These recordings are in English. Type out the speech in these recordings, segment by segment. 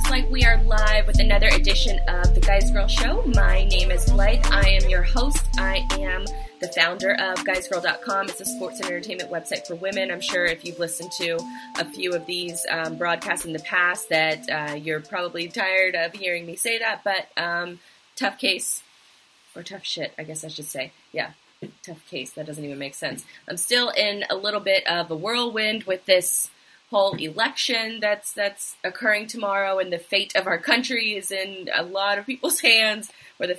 looks like we are live with another edition of the Guys Girl Show. My name is Blythe. I am your host. I am the founder of GuysGirl.com. It's a sports and entertainment website for women. I'm sure if you've listened to a few of these um, broadcasts in the past, that uh, you're probably tired of hearing me say that. But um, tough case, or tough shit, I guess I should say. Yeah, tough case. That doesn't even make sense. I'm still in a little bit of a whirlwind with this whole election that's that's occurring tomorrow, and the fate of our country is in a lot of people's hands. Or the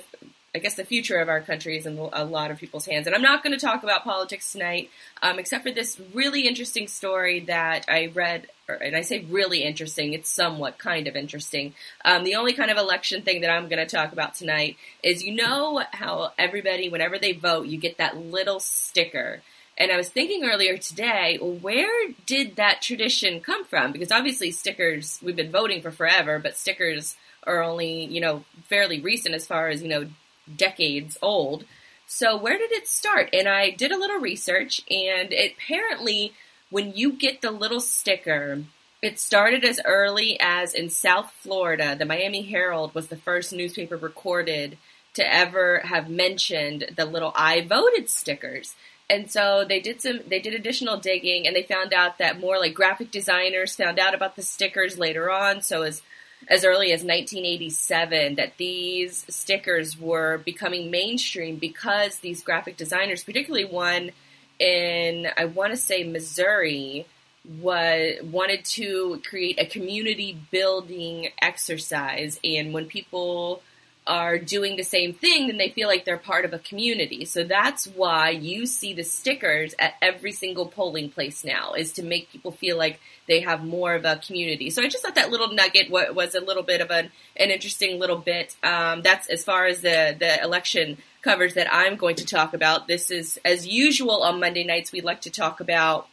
I guess the future of our country is in a lot of people's hands. And I'm not going to talk about politics tonight, um, except for this really interesting story that I read. Or, and I say really interesting, it's somewhat kind of interesting. Um, the only kind of election thing that I'm going to talk about tonight is you know how everybody, whenever they vote, you get that little sticker. And I was thinking earlier today, where did that tradition come from? Because obviously stickers, we've been voting for forever, but stickers are only, you know, fairly recent as far as, you know, decades old. So where did it start? And I did a little research, and it, apparently, when you get the little sticker, it started as early as in South Florida. The Miami Herald was the first newspaper recorded to ever have mentioned the little I voted stickers. And so they did some they did additional digging and they found out that more like graphic designers found out about the stickers later on. So as as early as 1987 that these stickers were becoming mainstream because these graphic designers, particularly one in I want to say Missouri, was wanted to create a community building exercise, and when people are doing the same thing, then they feel like they're part of a community. So that's why you see the stickers at every single polling place now, is to make people feel like they have more of a community. So I just thought that little nugget was a little bit of an, an interesting little bit. Um, that's as far as the, the election covers that I'm going to talk about. This is, as usual on Monday nights, we like to talk about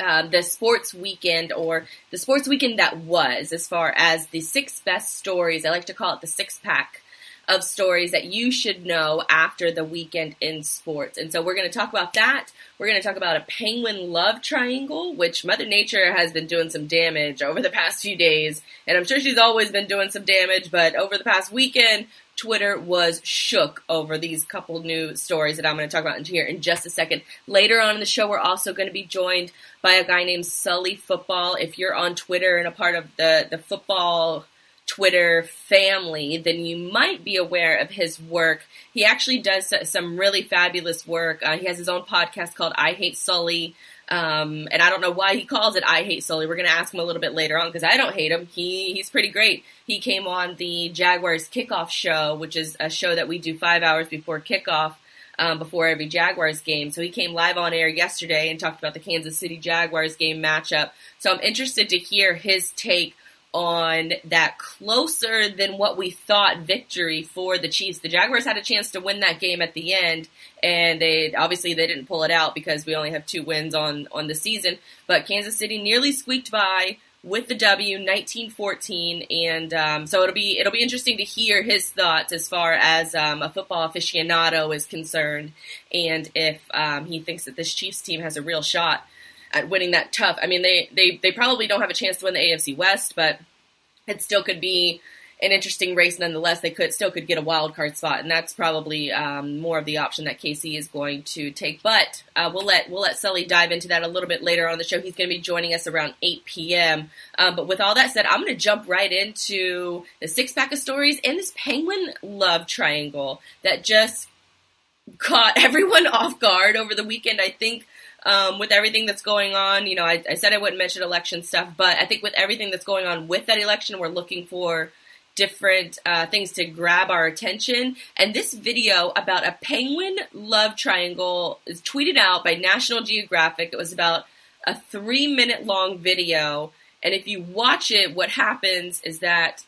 um, the sports weekend or the sports weekend that was, as far as the six best stories. I like to call it the six pack of stories that you should know after the weekend in sports. And so we're going to talk about that. We're going to talk about a penguin love triangle, which Mother Nature has been doing some damage over the past few days. And I'm sure she's always been doing some damage, but over the past weekend, Twitter was shook over these couple new stories that I'm going to talk about in here in just a second. Later on in the show, we're also going to be joined by a guy named Sully Football. If you're on Twitter and a part of the, the football Twitter family, then you might be aware of his work. He actually does some really fabulous work. Uh, he has his own podcast called I Hate Sully. Um, and I don't know why he calls it I Hate Sully. We're going to ask him a little bit later on because I don't hate him. He, he's pretty great. He came on the Jaguars kickoff show, which is a show that we do five hours before kickoff. Um, before every Jaguars game. So he came live on air yesterday and talked about the Kansas City Jaguars game matchup. So I'm interested to hear his take on that closer than what we thought victory for the Chiefs. The Jaguars had a chance to win that game at the end, and they obviously they didn't pull it out because we only have two wins on on the season. But Kansas City nearly squeaked by with the W, 1914, and um, so it'll be it'll be interesting to hear his thoughts as far as um, a football aficionado is concerned, and if um, he thinks that this Chiefs team has a real shot at winning that tough. I mean, they, they, they probably don't have a chance to win the AFC West, but it still could be an interesting race nonetheless. They could still could get a wild card spot, and that's probably um, more of the option that KC is going to take. But uh, we'll let we'll let Sully dive into that a little bit later on the show. He's going to be joining us around 8 p.m. Um, but with all that said, I'm going to jump right into the six pack of stories and this penguin love triangle that just caught everyone off guard over the weekend. I think um, with everything that's going on. You know, I, I, said I wouldn't mention election stuff, but I think with everything that's going on with that election, we're looking for different uh, things to grab our attention. And this video about a penguin love triangle is tweeted out by National Geographic. It was about a three minute long video. And if you watch it, what happens is that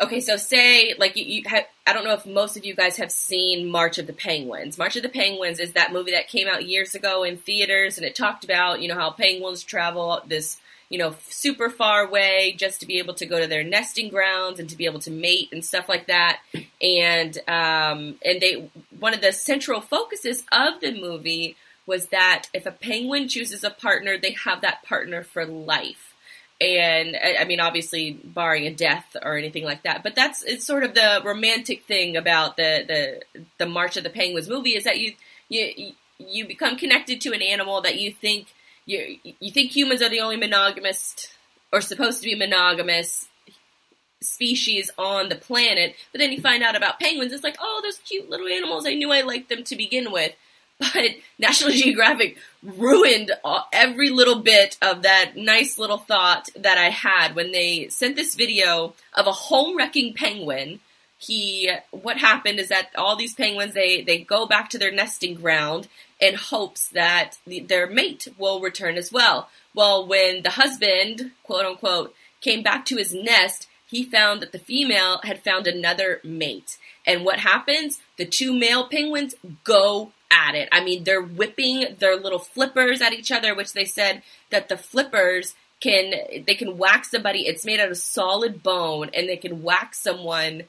Okay, so say like you, you have, I don't know if most of you guys have seen March of the Penguins. March of the Penguins is that movie that came out years ago in theaters, and it talked about you know how penguins travel this you know super far away just to be able to go to their nesting grounds and to be able to mate and stuff like that. And um, and they one of the central focuses of the movie was that if a penguin chooses a partner, they have that partner for life and I mean, obviously, barring a death or anything like that. But that's it's sort of the romantic thing about the the the March of the Penguins movie is that you you you become connected to an animal that you think you you think humans are the only monogamous or supposed to be monogamous species on the planet, but then you find out about penguins. It's like, oh, those cute little animals. I knew I liked them to begin with. But National Geographic ruined all, every little bit of that nice little thought that I had when they sent this video of a home wrecking penguin. He, what happened is that all these penguins, they, they go back to their nesting ground in hopes that the, their mate will return as well. Well, when the husband, quote unquote, came back to his nest, he found that the female had found another mate. And what happens? The two male penguins go at it. I mean, they're whipping their little flippers at each other, which they said that the flippers can they can whack somebody. It's made out of solid bone, and they can whack someone,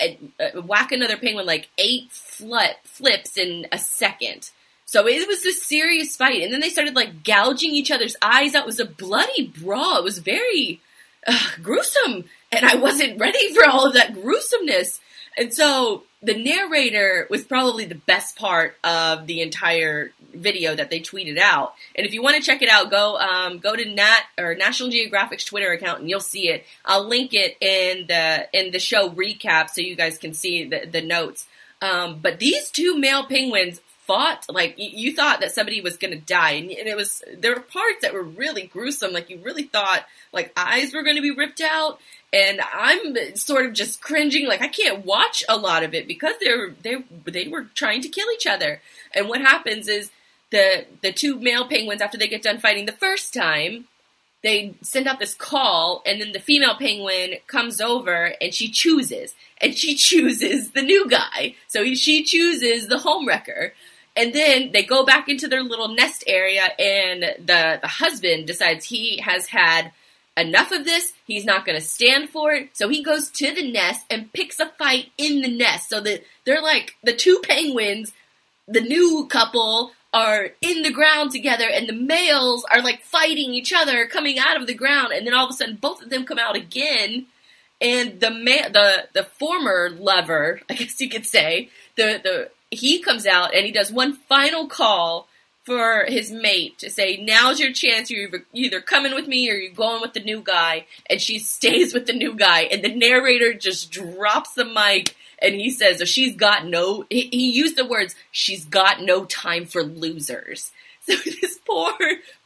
uh, whack another penguin like eight flip, flips in a second. So it was a serious fight, and then they started like gouging each other's eyes out. It was a bloody brawl. It was very uh, gruesome, and I wasn't ready for all of that gruesomeness. And so the narrator was probably the best part of the entire video that they tweeted out. And if you want to check it out, go um, go to Nat or National Geographic's Twitter account and you'll see it. I'll link it in the in the show recap so you guys can see the, the notes. Um, but these two male penguins fought like you thought that somebody was going to die and it was there were parts that were really gruesome like you really thought like eyes were going to be ripped out and I'm sort of just cringing like I can't watch a lot of it because they're they they were trying to kill each other. And what happens is the the two male penguins after they get done fighting the first time they send out this call and then the female penguin comes over and she chooses. And she chooses the new guy. So she chooses the home wrecker and then they go back into their little nest area, and the, the husband decides he has had enough of this. He's not going to stand for it. So he goes to the nest and picks a fight in the nest. So that they're like the two penguins, the new couple, are in the ground together, and the males are like fighting each other coming out of the ground. And then all of a sudden, both of them come out again. And the ma- the the former lover, I guess you could say, the the he comes out and he does one final call for his mate to say, "Now's your chance. You're either coming with me or you're going with the new guy." And she stays with the new guy, and the narrator just drops the mic and he says, oh, "She's got no." He, he used the words, "She's got no time for losers." So this poor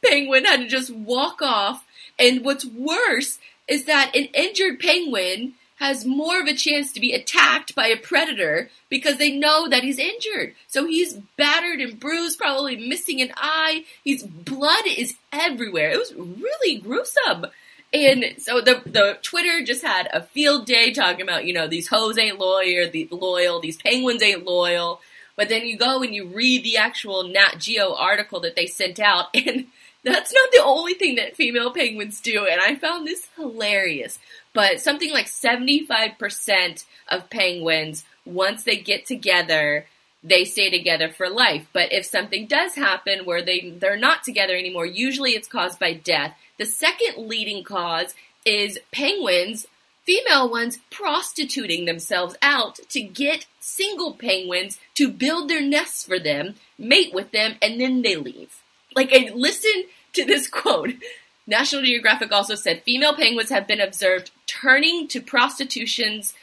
penguin had to just walk off. And what's worse is that an injured penguin has more of a chance to be attacked by a predator because they know that he's injured. So he's battered and bruised, probably missing an eye. His blood is everywhere. It was really gruesome. And so the the Twitter just had a field day talking about, you know, these hoes ain't loyal, the loyal, these penguins ain't loyal. But then you go and you read the actual Nat Geo article that they sent out, and that's not the only thing that female penguins do. And I found this hilarious but something like 75% of penguins, once they get together, they stay together for life. But if something does happen where they, they're not together anymore, usually it's caused by death. The second leading cause is penguins, female ones, prostituting themselves out to get single penguins to build their nests for them, mate with them, and then they leave. Like, and listen to this quote. National Geographic also said female penguins have been observed turning to prostitutions,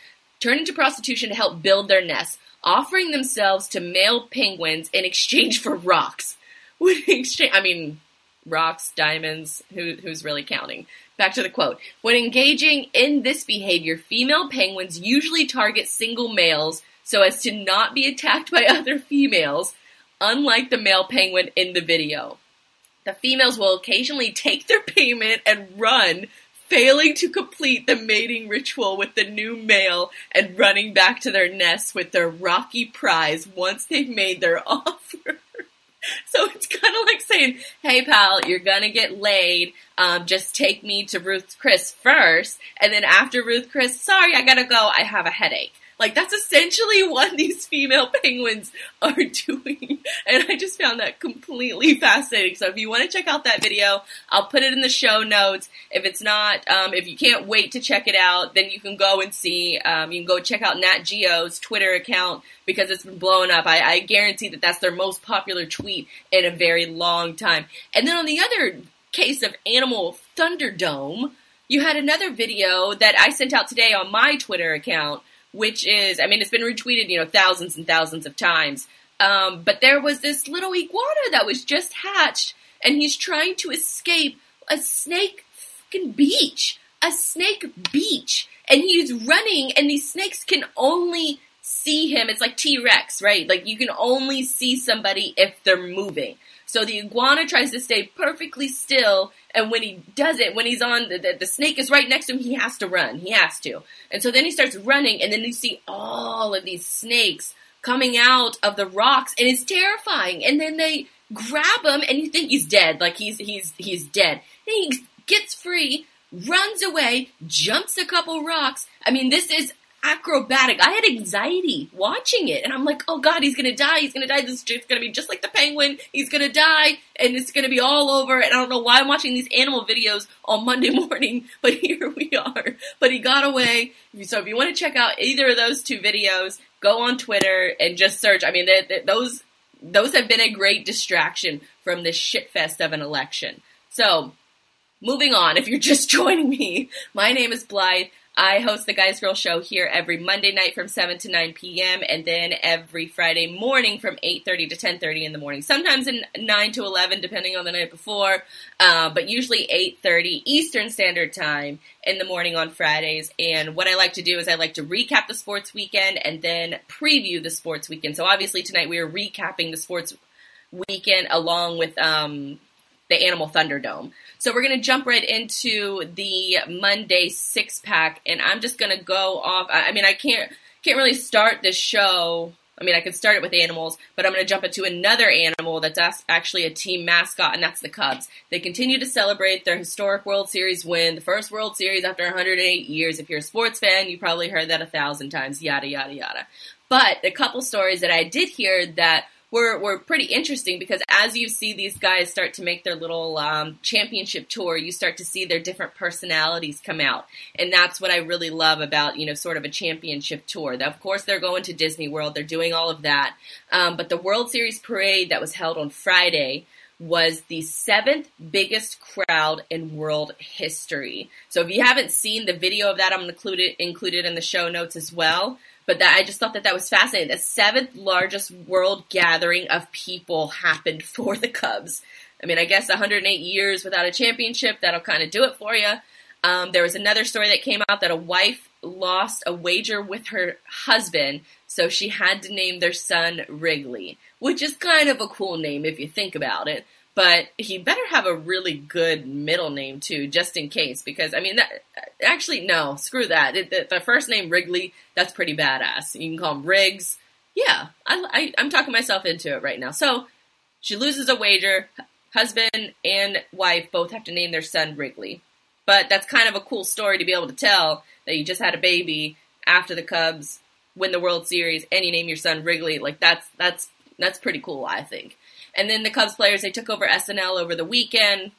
turning to prostitution to help build their nests, offering themselves to male penguins in exchange for rocks. Would exchange, I mean, rocks, diamonds, who, who's really counting? Back to the quote. When engaging in this behavior, female penguins usually target single males so as to not be attacked by other females, unlike the male penguin in the video. The females will occasionally take their payment and run, failing to complete the mating ritual with the new male and running back to their nests with their rocky prize once they've made their offer. so it's kind of like saying, "Hey, pal, you're gonna get laid. Um, just take me to Ruth Chris first, and then after Ruth Chris, sorry, I gotta go. I have a headache." Like that's essentially what these female penguins are doing. And I just found that completely fascinating. So if you want to check out that video, I'll put it in the show notes. If it's not, um, if you can't wait to check it out, then you can go and see, um, you can go check out Nat Geo's Twitter account because it's been blowing up. I, I guarantee that that's their most popular tweet in a very long time. And then on the other case of Animal Thunderdome, you had another video that I sent out today on my Twitter account, which is, I mean, it's been retweeted, you know, thousands and thousands of times. Um, but there was this little iguana that was just hatched, and he's trying to escape a snake fucking beach. A snake beach. And he's running, and these snakes can only see him. It's like T Rex, right? Like you can only see somebody if they're moving. So the iguana tries to stay perfectly still, and when he does it, when he's on, the, the, the, snake is right next to him, he has to run. He has to. And so then he starts running, and then you see all of these snakes coming out of the rocks, and it's terrifying. And then they grab him, and you think he's dead, like he's he's he's dead. And he gets free, runs away, jumps a couple rocks. I mean, this is acrobatic. I had anxiety watching it, and I'm like, oh god, he's gonna die. He's gonna die. This is gonna be just like the penguin. He's gonna die, and it's gonna be all over. And I don't know why I'm watching these animal videos on Monday morning, but here we are. But he got away. So if you want to check out either of those two videos, go on Twitter and just search. I mean, they, they, those those have been a great distraction from this shitfest of an election. So. Moving on, if you're just joining me, my name is Blythe. I host the Guys Girl Show here every Monday night from 7 to 9 p.m. and then every Friday morning from 8.30 to 10.30 in the morning. Sometimes in 9 to 11 depending on the night before, uh, but usually 8.30 Eastern Standard Time in the morning on Fridays. And what I like to do is I like to recap the sports weekend and then preview the sports weekend. So obviously tonight we are recapping the sports weekend along with um, the Animal Thunderdome. So we're going to jump right into the Monday six pack, and I'm just going to go off. I mean, I can't can't really start this show. I mean, I could start it with animals, but I'm going to jump into another animal that's actually a team mascot, and that's the Cubs. They continue to celebrate their historic World Series win, the first World Series after 108 years. If you're a sports fan, you probably heard that a thousand times, yada, yada, yada. But a couple stories that I did hear that were were pretty interesting because as you see these guys start to make their little um, championship tour, you start to see their different personalities come out, and that's what I really love about you know sort of a championship tour. Of course, they're going to Disney World, they're doing all of that, um, but the World Series parade that was held on Friday was the seventh biggest crowd in world history. So if you haven't seen the video of that, I'm included included in the show notes as well. But that I just thought that that was fascinating. The seventh largest world gathering of people happened for the Cubs. I mean, I guess 108 years without a championship, that'll kind of do it for you. Um, there was another story that came out that a wife lost a wager with her husband, so she had to name their son Wrigley, which is kind of a cool name if you think about it but he better have a really good middle name too, just in case. Because I mean, that, actually, no, screw that. It, the, the, first name Wrigley, that's pretty badass. You can call him Riggs. Yeah, I, I'm talking myself into it right now. So she loses a wager. Husband and wife both have to name their son Wrigley. But that's kind of a cool story to be able to tell that you just had a baby after the Cubs win the World Series and you name your son Wrigley. Like that's that's that's pretty cool, I think. And then the Cubs players, they took over SNL over the weekend.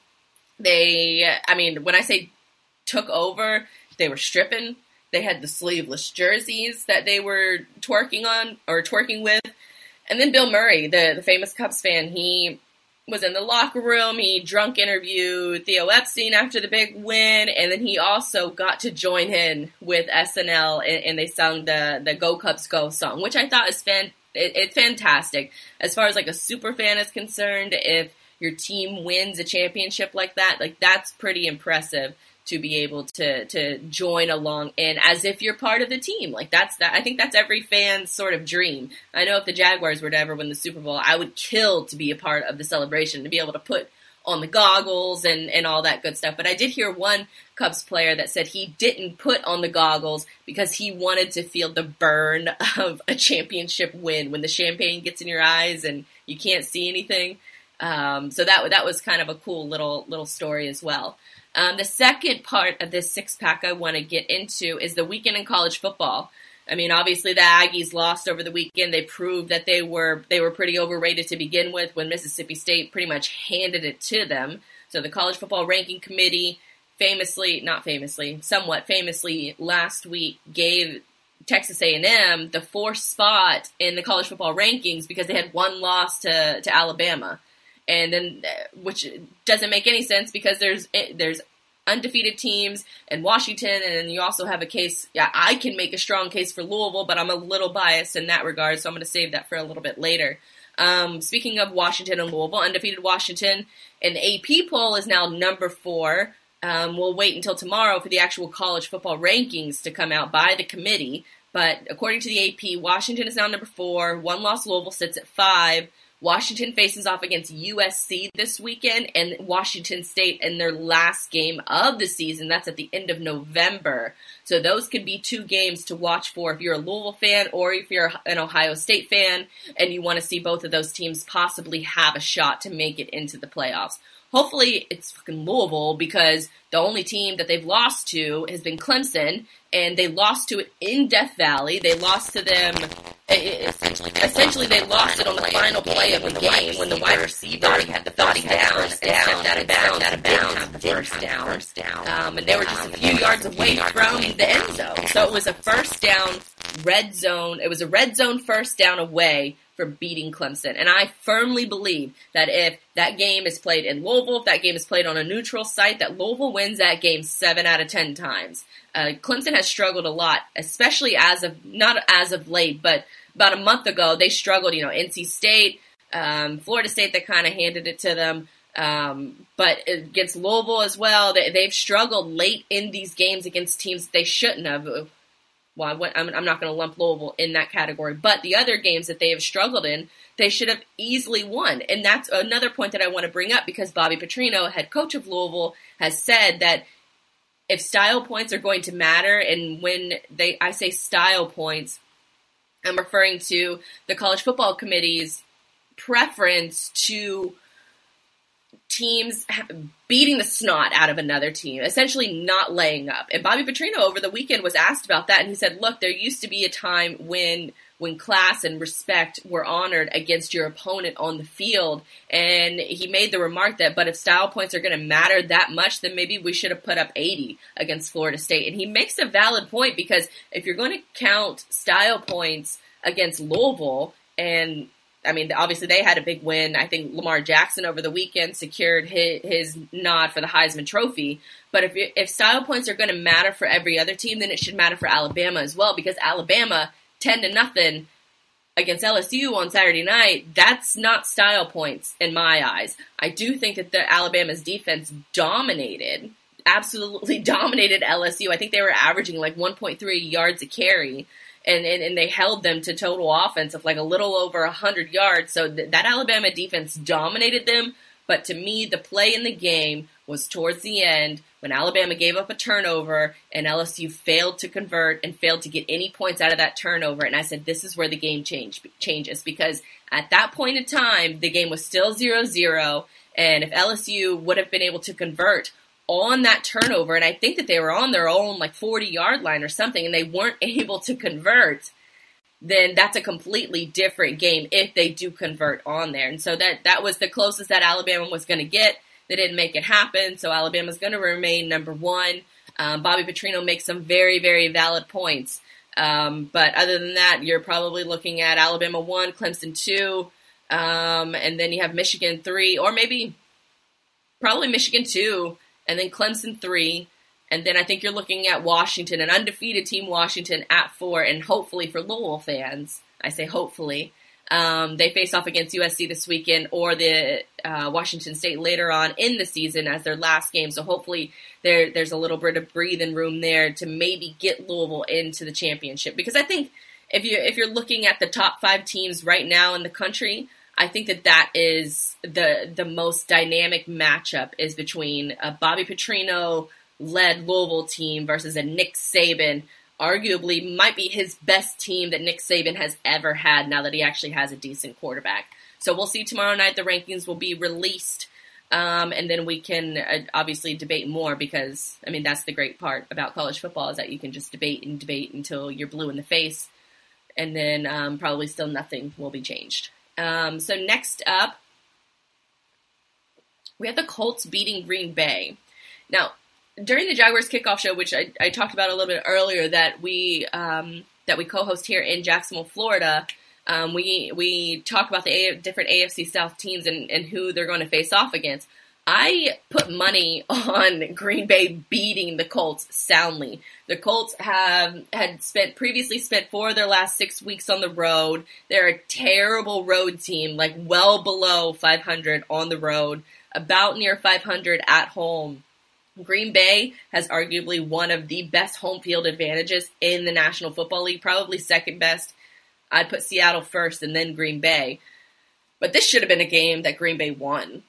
They, I mean, when I say took over, they were stripping. They had the sleeveless jerseys that they were twerking on or twerking with. And then Bill Murray, the, the famous Cubs fan, he was in the locker room. He drunk interviewed Theo Epstein after the big win, and then he also got to join in with SNL, and, and they sung the the Go Cubs Go song, which I thought is fan- it, it's fantastic. As far as like a super fan is concerned, if your team wins a championship like that, like that's pretty impressive to be able to to join along in as if you're part of the team. Like that's that I think that's every fan's sort of dream. I know if the Jaguars were to ever win the Super Bowl, I would kill to be a part of the celebration, to be able to put on the goggles and, and all that good stuff. But I did hear one Cubs player that said he didn't put on the goggles because he wanted to feel the burn of a championship win when the champagne gets in your eyes and you can't see anything. Um, so that that was kind of a cool little little story as well. Um, the second part of this six pack I want to get into is the weekend in college football. I mean, obviously the Aggies lost over the weekend. They proved that they were they were pretty overrated to begin with when Mississippi State pretty much handed it to them. So the College Football Ranking Committee famously, not famously, somewhat famously last week gave Texas A&M the fourth spot in the college football rankings because they had one loss to, to Alabama. And then, uh, which doesn't make any sense because there's, eh, there's undefeated teams and Washington, and then you also have a case. Yeah, I can make a strong case for Louisville, but I'm a little biased in that regard, so I'm going to save that for a little bit later. Um, speaking of Washington and Louisville, undefeated Washington in the AP poll is now number four. Um, we'll wait until tomorrow for the actual college football rankings to come out by the committee. But according to the AP, Washington is now number four. One loss Louisville sits at five. Washington faces off against USC this weekend and Washington State in their last game of the season. That's at the end of November. So those could be two games to watch for if you're a Louisville fan or if you're an Ohio State fan and you want to see both of those teams possibly have a shot to make it into the playoffs. Hopefully it's fucking Louisville because the only team that they've lost to has been Clemson, and they lost to it in Death Valley. They lost to them. Eh, eh, eh, essentially, essentially they lost it on the final play of the game when the wide receiver thought he had the thought he had first down, out of bounds, out of bounds, first down, first down, um, and they were just a few um, yards away from the end zone. So it was a first down red zone. It was a red zone first down away for beating Clemson. And I firmly believe that if that game is played in Louisville, if that game is played on a neutral site, that Louisville wins that game seven out of ten times. Uh, Clemson has struggled a lot, especially as of not as of late, but about a month ago they struggled. You know, NC State, um, Florida State, that kind of handed it to them. Um, but against Louisville as well, they, they've struggled late in these games against teams they shouldn't have well, went, I'm, I'm not going to lump Louisville in that category, but the other games that they have struggled in, they should have easily won. And that's another point that I want to bring up because Bobby Petrino, head coach of Louisville, has said that if style points are going to matter, and when they, I say style points, I'm referring to the college football committee's preference to teams beating the snot out of another team, essentially not laying up. And Bobby Petrino over the weekend was asked about that, and he said, "Look, there used to be a time when." When class and respect were honored against your opponent on the field. And he made the remark that, but if style points are going to matter that much, then maybe we should have put up 80 against Florida State. And he makes a valid point because if you're going to count style points against Louisville, and I mean, obviously they had a big win. I think Lamar Jackson over the weekend secured his, his nod for the Heisman Trophy. But if if style points are going to matter for every other team, then it should matter for Alabama as well because Alabama ten to nothing against LSU on Saturday night. That's not style points in my eyes. I do think that the Alabama's defense dominated, absolutely dominated LSU. I think they were averaging like 1.3 yards a carry and, and, and they held them to total offense of like a little over 100 yards. So th- that Alabama defense dominated them. But to me, the play in the game was towards the end when Alabama gave up a turnover and LSU failed to convert and failed to get any points out of that turnover. And I said, this is where the game change, changes because at that point in time, the game was still 0 0. And if LSU would have been able to convert on that turnover, and I think that they were on their own like 40 yard line or something, and they weren't able to convert, then that's a completely different game if they do convert on there. And so that that was the closest that Alabama was going to get. They didn't make it happen, so Alabama's going to remain number one. Um, Bobby Petrino makes some very, very valid points. Um, but other than that, you're probably looking at Alabama one, Clemson two, um, and then you have Michigan three, or maybe probably Michigan two, and then Clemson three, and then I think you're looking at Washington, an undefeated team, Washington at four, and hopefully for Louisville fans, I say hopefully, um, they face off against USC this weekend or the uh, Washington State later on in the season as their last game. So hopefully there there's a little bit of breathing room there to maybe get Louisville into the championship because I think if you if you're looking at the top five teams right now in the country, I think that that is the the most dynamic matchup is between a Bobby Petrino led Louisville team versus a Nick Saban, arguably might be his best team that Nick Saban has ever had. Now that he actually has a decent quarterback, so we'll see tomorrow night. The rankings will be released. Um, and then we can uh, obviously debate more because, I mean, that's the great part about college football is that you can just debate and debate until you're blue in the face, and then um, probably still nothing will be changed. Um, so next up, we have the Colts beating Green Bay. Now, during the Jaguars kickoff show, which I, I talked about a little bit earlier, that we um, that we co-host here in Jacksonville, Florida, um, we we talk about the a- different AFC South teams and, and who they're going to face off against. I put money on Green Bay beating the Colts soundly. The Colts have had spent previously spent four of their last six weeks on the road. They're a terrible road team, like well below 500 on the road, about near 500 at home. Green Bay has arguably one of the best home field advantages in the National Football League, probably second best. I'd put Seattle first and then Green Bay. But this should have been a game that Green Bay won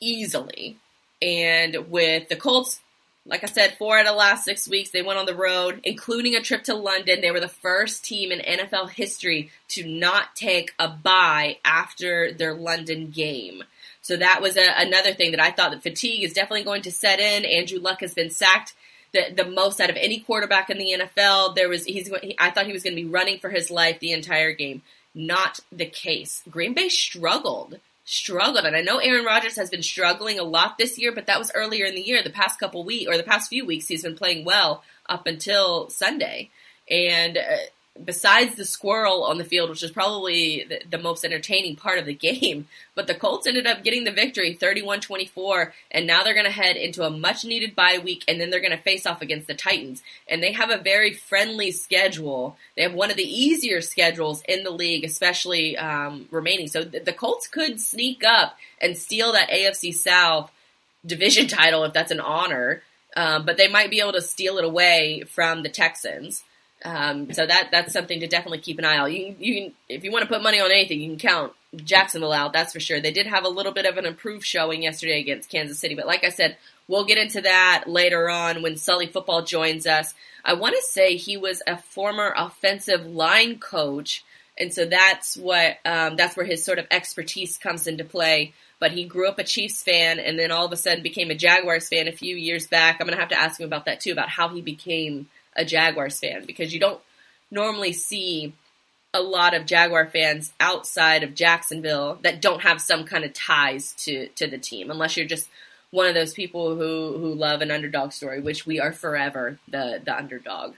easily. And with the Colts, like I said, four out of the last six weeks, they went on the road, including a trip to London. They were the first team in NFL history to not take a bye after their London game. So that was a, another thing that I thought that fatigue is definitely going to set in. Andrew Luck has been sacked the, the most out of any quarterback in the NFL. There was he's he, I thought he was going to be running for his life the entire game. Not the case. Green Bay struggled struggled. And I know Aaron Rodgers has been struggling a lot this year, but that was earlier in the year. The past couple weeks or the past few weeks, he's been playing well up until Sunday. And uh, besides the squirrel on the field, which is probably the, the, most entertaining part of the game. But the Colts ended up getting the victory 31 24, and now they're going to head into a much needed bye week, and then they're going to face off against the Titans. And they have a very friendly schedule. They have one of the easier schedules in the league, especially um, remaining. So the, the Colts could sneak up and steal that AFC South division title if that's an honor. Um, but they might be able to steal it away from the Texans. Um, so that that's something to definitely keep an eye on. You, you can, if you want to put money on anything, you can count Jacksonville out. That's for sure. They did have a little bit of an improved showing yesterday against Kansas City, but like I said, we'll get into that later on when Sully Football joins us. I want to say he was a former offensive line coach, and so that's what um, that's where his sort of expertise comes into play. But he grew up a Chiefs fan, and then all of a sudden became a Jaguars fan a few years back. I'm going to have to ask him about that too, about how he became a Jaguars fan because you don't normally see a lot of Jaguar fans outside of Jacksonville that don't have some kind of ties to to the team unless you're just one of those people who who love an underdog story, which we are forever the the underdog.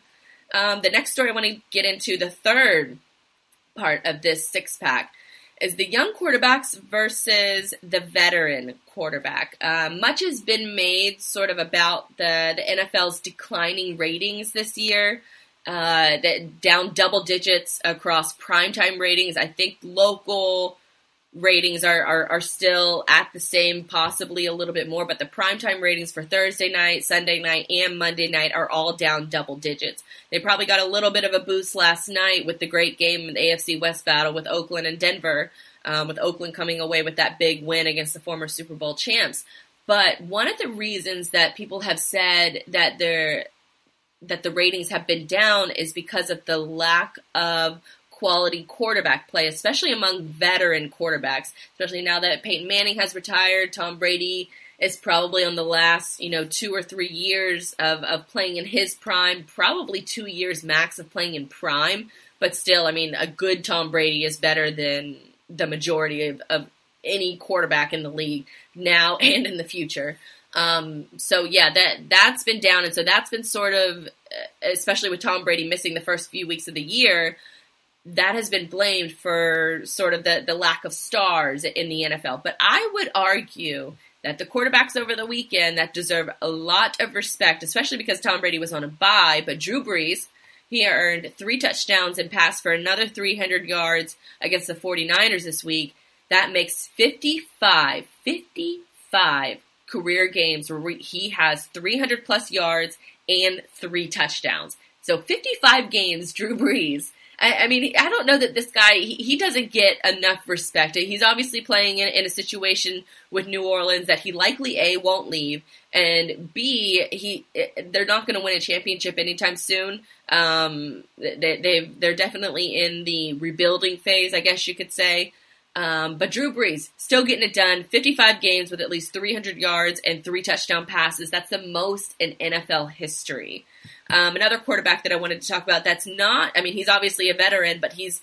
Um, the next story I want to get into, the third part of this six pack, is the young quarterbacks versus the veteran quarterback. Um, much has been made sort of about the, the NFL's declining ratings this year. Uh, that down double digits across primetime ratings. I think local ratings are, are, are still at the same, possibly a little bit more, but the primetime ratings for Thursday night, Sunday night, and Monday night are all down double digits. They probably got a little bit of a boost last night with the great game in the AFC West battle with Oakland and Denver, um, with Oakland coming away with that big win against the former Super Bowl champs. But one of the reasons that people have said that they're that the ratings have been down is because of the lack of quality quarterback play, especially among veteran quarterbacks. Especially now that Peyton Manning has retired, Tom Brady is probably on the last, you know, two or three years of, of playing in his prime, probably two years max of playing in prime. But still, I mean, a good Tom Brady is better than the majority of, of any quarterback in the league now and in the future. Um, so yeah, that that's been down, and so that's been sort of, especially with Tom Brady missing the first few weeks of the year, that has been blamed for sort of the, the lack of stars in the NFL. But I would argue that the quarterbacks over the weekend that deserve a lot of respect, especially because Tom Brady was on a bye, but Drew Brees, he earned three touchdowns and passed for another 300 yards against the 49ers this week. That makes 55, 55 career games where he has 300 plus yards and three touchdowns. So 55 games, Drew Brees I, I, mean, I don't know that this guy he, he doesn't get enough respect. He's obviously playing in, in, a situation with New Orleans that he likely a won't leave, and b he they're not going to win a championship anytime soon. Um, they they they're definitely in the rebuilding phase, I guess you could say. Um, but Drew Brees still getting it done. 55 games with at least 300 yards and three touchdown passes. That's the most in NFL history. Um, another quarterback that I wanted to talk about. That's not. I mean, he's obviously a veteran, but he's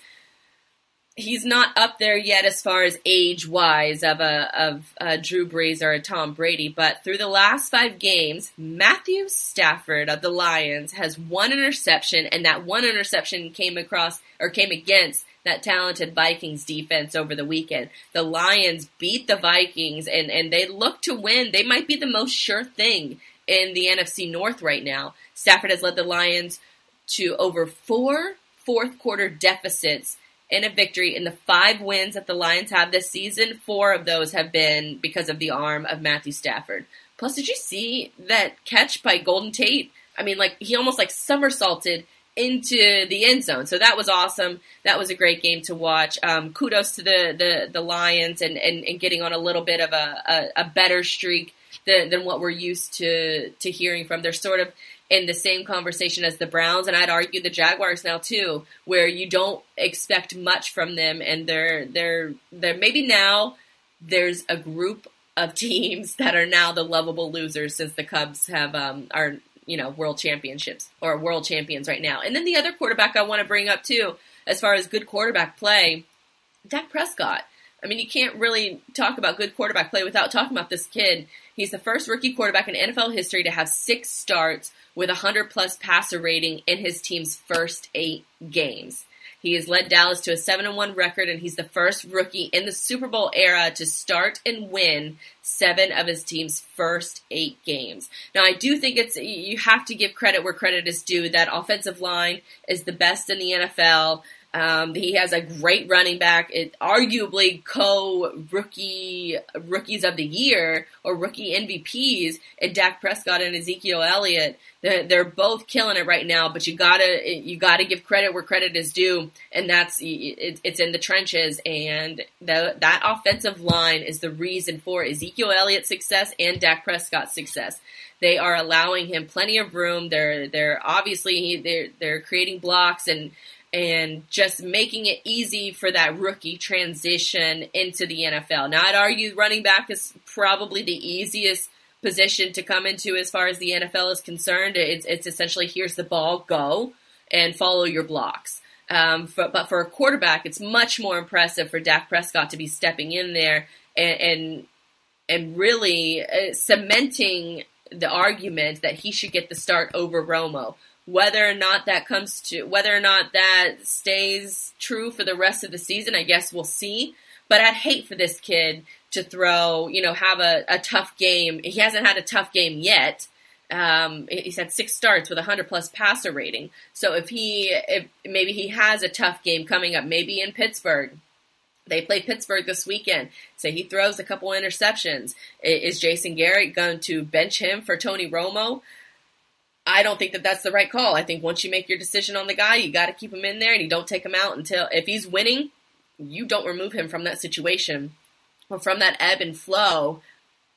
he's not up there yet as far as age wise of a of a Drew Brees or a Tom Brady. But through the last five games, Matthew Stafford of the Lions has one interception, and that one interception came across or came against that talented Vikings defense over the weekend. The Lions beat the Vikings and, and they look to win. They might be the most sure thing in the NFC North right now. Stafford has led the Lions to over four fourth quarter deficits in a victory in the five wins that the Lions have this season. Four of those have been because of the arm of Matthew Stafford. Plus, did you see that catch by Golden Tate? I mean, like he almost like somersaulted into the end zone. So that was awesome. That was a great game to watch. Um, kudos to the, the, the Lions and, and, and, getting on a little bit of a, a, a better streak than, than what we're used to, to hearing from. They're sort of in the same conversation as the Browns, and I'd argue the Jaguars now too, where you don't expect much from them, and they're they're they're maybe now there's a group of teams that are now the lovable losers since the Cubs have um, are you know, world championships or world champions right now. And then the other quarterback I want to bring up too, as far as good quarterback play, Dak Prescott. I mean, you can't really talk about good quarterback play without talking about this kid. He's the first rookie quarterback in NFL history to have six starts with a 100 plus passer rating in his team's first eight games. He has led Dallas to a 7 1 record, and he's the first rookie in the Super Bowl era to start and win seven of his team's first eight games. Now, I do think it's, you have to give credit where credit is due. That offensive line is the best in the NFL. Um, he has a great running back. It arguably co rookie rookies of the year or rookie MVPs in Dak Prescott and Ezekiel Elliott. They're, they're both killing it right now. But you gotta you gotta give credit where credit is due, and that's it, it's in the trenches. And the, that offensive line is the reason for Ezekiel Elliott's success and Dak Prescott's success. They are allowing him plenty of room. They're they're obviously they're they're creating blocks and and just making it easy for that rookie transition into the NFL. Now, I'd argue running back is probably the easiest position to come into as far as the NFL is concerned. It's, it's essentially here's the ball, go and follow your blocks. Um, for, but for a quarterback, it's much more impressive for Dak Prescott to be stepping in there and and, and really uh, cementing the argument that he should get the start over Romo. Whether or not that comes to, whether or not that stays true for the rest of the season, I guess we'll see. But I'd hate for this kid to throw, you know, have a, a tough game. He hasn't had a tough game yet. Um, he's had six starts with a hundred plus passer rating. So if he, if maybe he has a tough game coming up, maybe in Pittsburgh, they play Pittsburgh this weekend. Say he throws a couple interceptions. Is Jason Garrett going to bench him for Tony Romo? I don't think that that's the right call. I think once you make your decision on the guy, you got to keep him in there and you don't take him out until if he's winning, you don't remove him from that situation or from that ebb and flow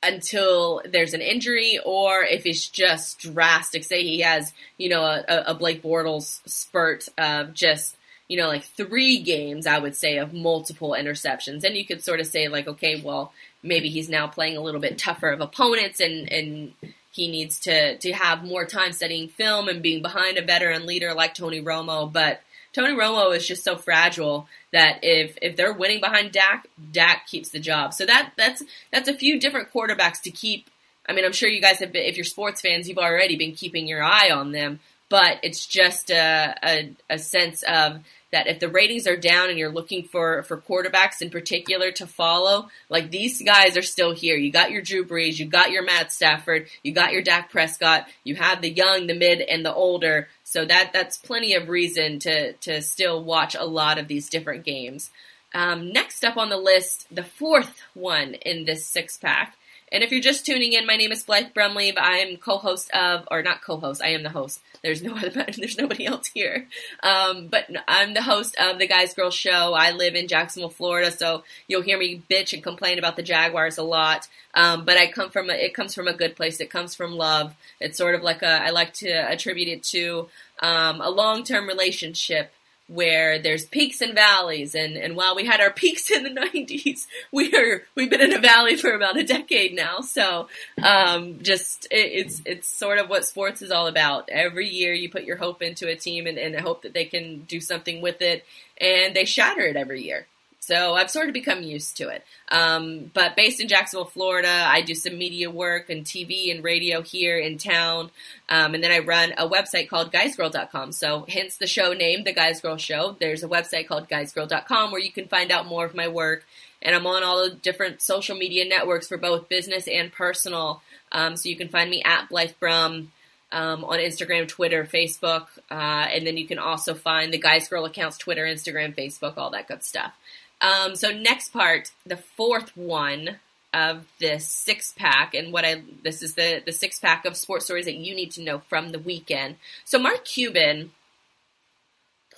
until there's an injury or if it's just drastic. Say he has, you know, a, a Blake Bortles spurt of just you know, like three games, I would say, of multiple interceptions. And you could sort of say, like, okay, well, maybe he's now playing a little bit tougher of opponents and, and he needs to, to have more time studying film and being behind a veteran leader like Tony Romo. But Tony Romo is just so fragile that if if they're winning behind Dak, Dak keeps the job. So that that's that's a few different quarterbacks to keep. I mean, I'm sure you guys have been, if you're sports fans, you've already been keeping your eye on them. But it's just a, a, a sense of that if the ratings are down and you're looking for, for quarterbacks in particular to follow, like these guys are still here. You got your Drew Brees, you got your Matt Stafford, you got your Dak Prescott, you have the young, the mid, and the older. So that that's plenty of reason to to still watch a lot of these different games. Um, next up on the list, the fourth one in this six pack and if you're just tuning in, my name is Blythe Brumleve. I am co-host of, or not co-host, I am the host. There's no other, there's nobody else here. Um, but I'm the host of the Guys Girls Show. I live in Jacksonville, Florida, so you'll hear me bitch and complain about the Jaguars a lot. Um, but I come from, a, it comes from a good place. It comes from love. It's sort of like a, I like to attribute it to um, a long-term relationship where there's peaks and valleys. And, and while we had our peaks in the 90s we are we've been in a valley for about a decade now. So um, just it, it's it's sort of what sports is all about. Every year you put your hope into a team and, and hope that they can do something with it. And they shatter it every year so I've sort of become used to it. Um, but based in Jacksonville, Florida, I do some media work and TV and radio here in town. Um, and then I run a website called guysgirl.com. So hence the show name, The Guys Girl Show. There's a website called guysgirl.com where you can find out more of my work. And I'm on all the different social media networks for both business and personal. Um, so you can find me at Blythe Brum. Um, on Instagram, Twitter, Facebook, uh, and then you can also find the Guys Girl accounts, Twitter, Instagram, Facebook, all that good stuff. Um, so next part, the fourth one of this six pack, and what I this is the the six pack of sports stories that you need to know from the weekend. So Mark Cuban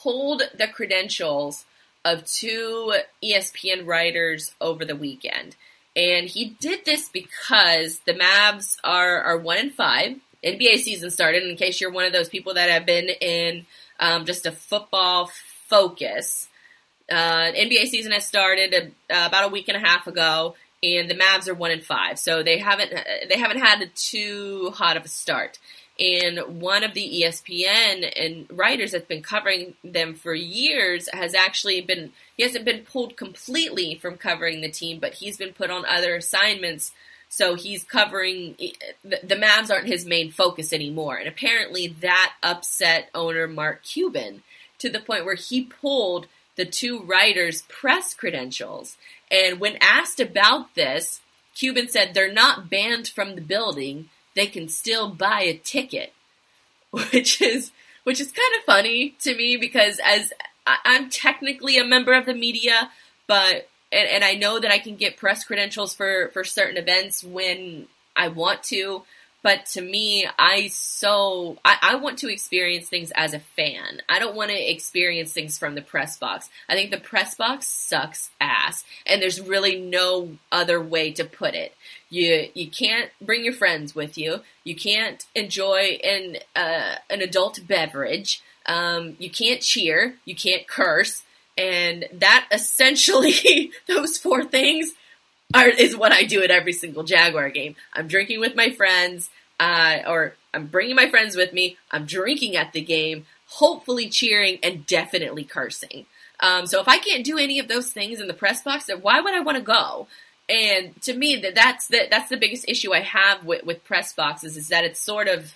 pulled the credentials of two ESPN writers over the weekend. And he did this because the Mavs are, are one in five. NBA season started. In case you're one of those people that have been in um, just a football focus, uh, NBA season has started uh, about a week and a half ago, and the Mavs are one and five, so they haven't they haven't had too hot of a start. And one of the ESPN and writers that's been covering them for years has actually been he hasn't been pulled completely from covering the team, but he's been put on other assignments. So he's covering the Mavs aren't his main focus anymore, and apparently that upset owner Mark Cuban to the point where he pulled the two writers' press credentials. And when asked about this, Cuban said they're not banned from the building. They can still buy a ticket, which is which is kind of funny to me because as I'm technically a member of the media, but and, and I know that I can get press credentials for for certain events when I want to. But to me, I so I, I, want to experience things as a fan. I don't want to experience things from the press box. I think the press box sucks ass, and there's really no other way to put it. You you can't bring your friends with you. You can't enjoy an uh, an adult beverage. Um, you can't cheer. You can't curse. And that essentially, those four things are, is what I do at every single Jaguar game. I'm drinking with my friends, uh, or I'm bringing my friends with me. I'm drinking at the game, hopefully cheering and definitely cursing. Um, so if I can't do any of those things in the press box, then why would I want to go? And to me, that that's the that's the biggest issue I have with, with press boxes is that it's sort of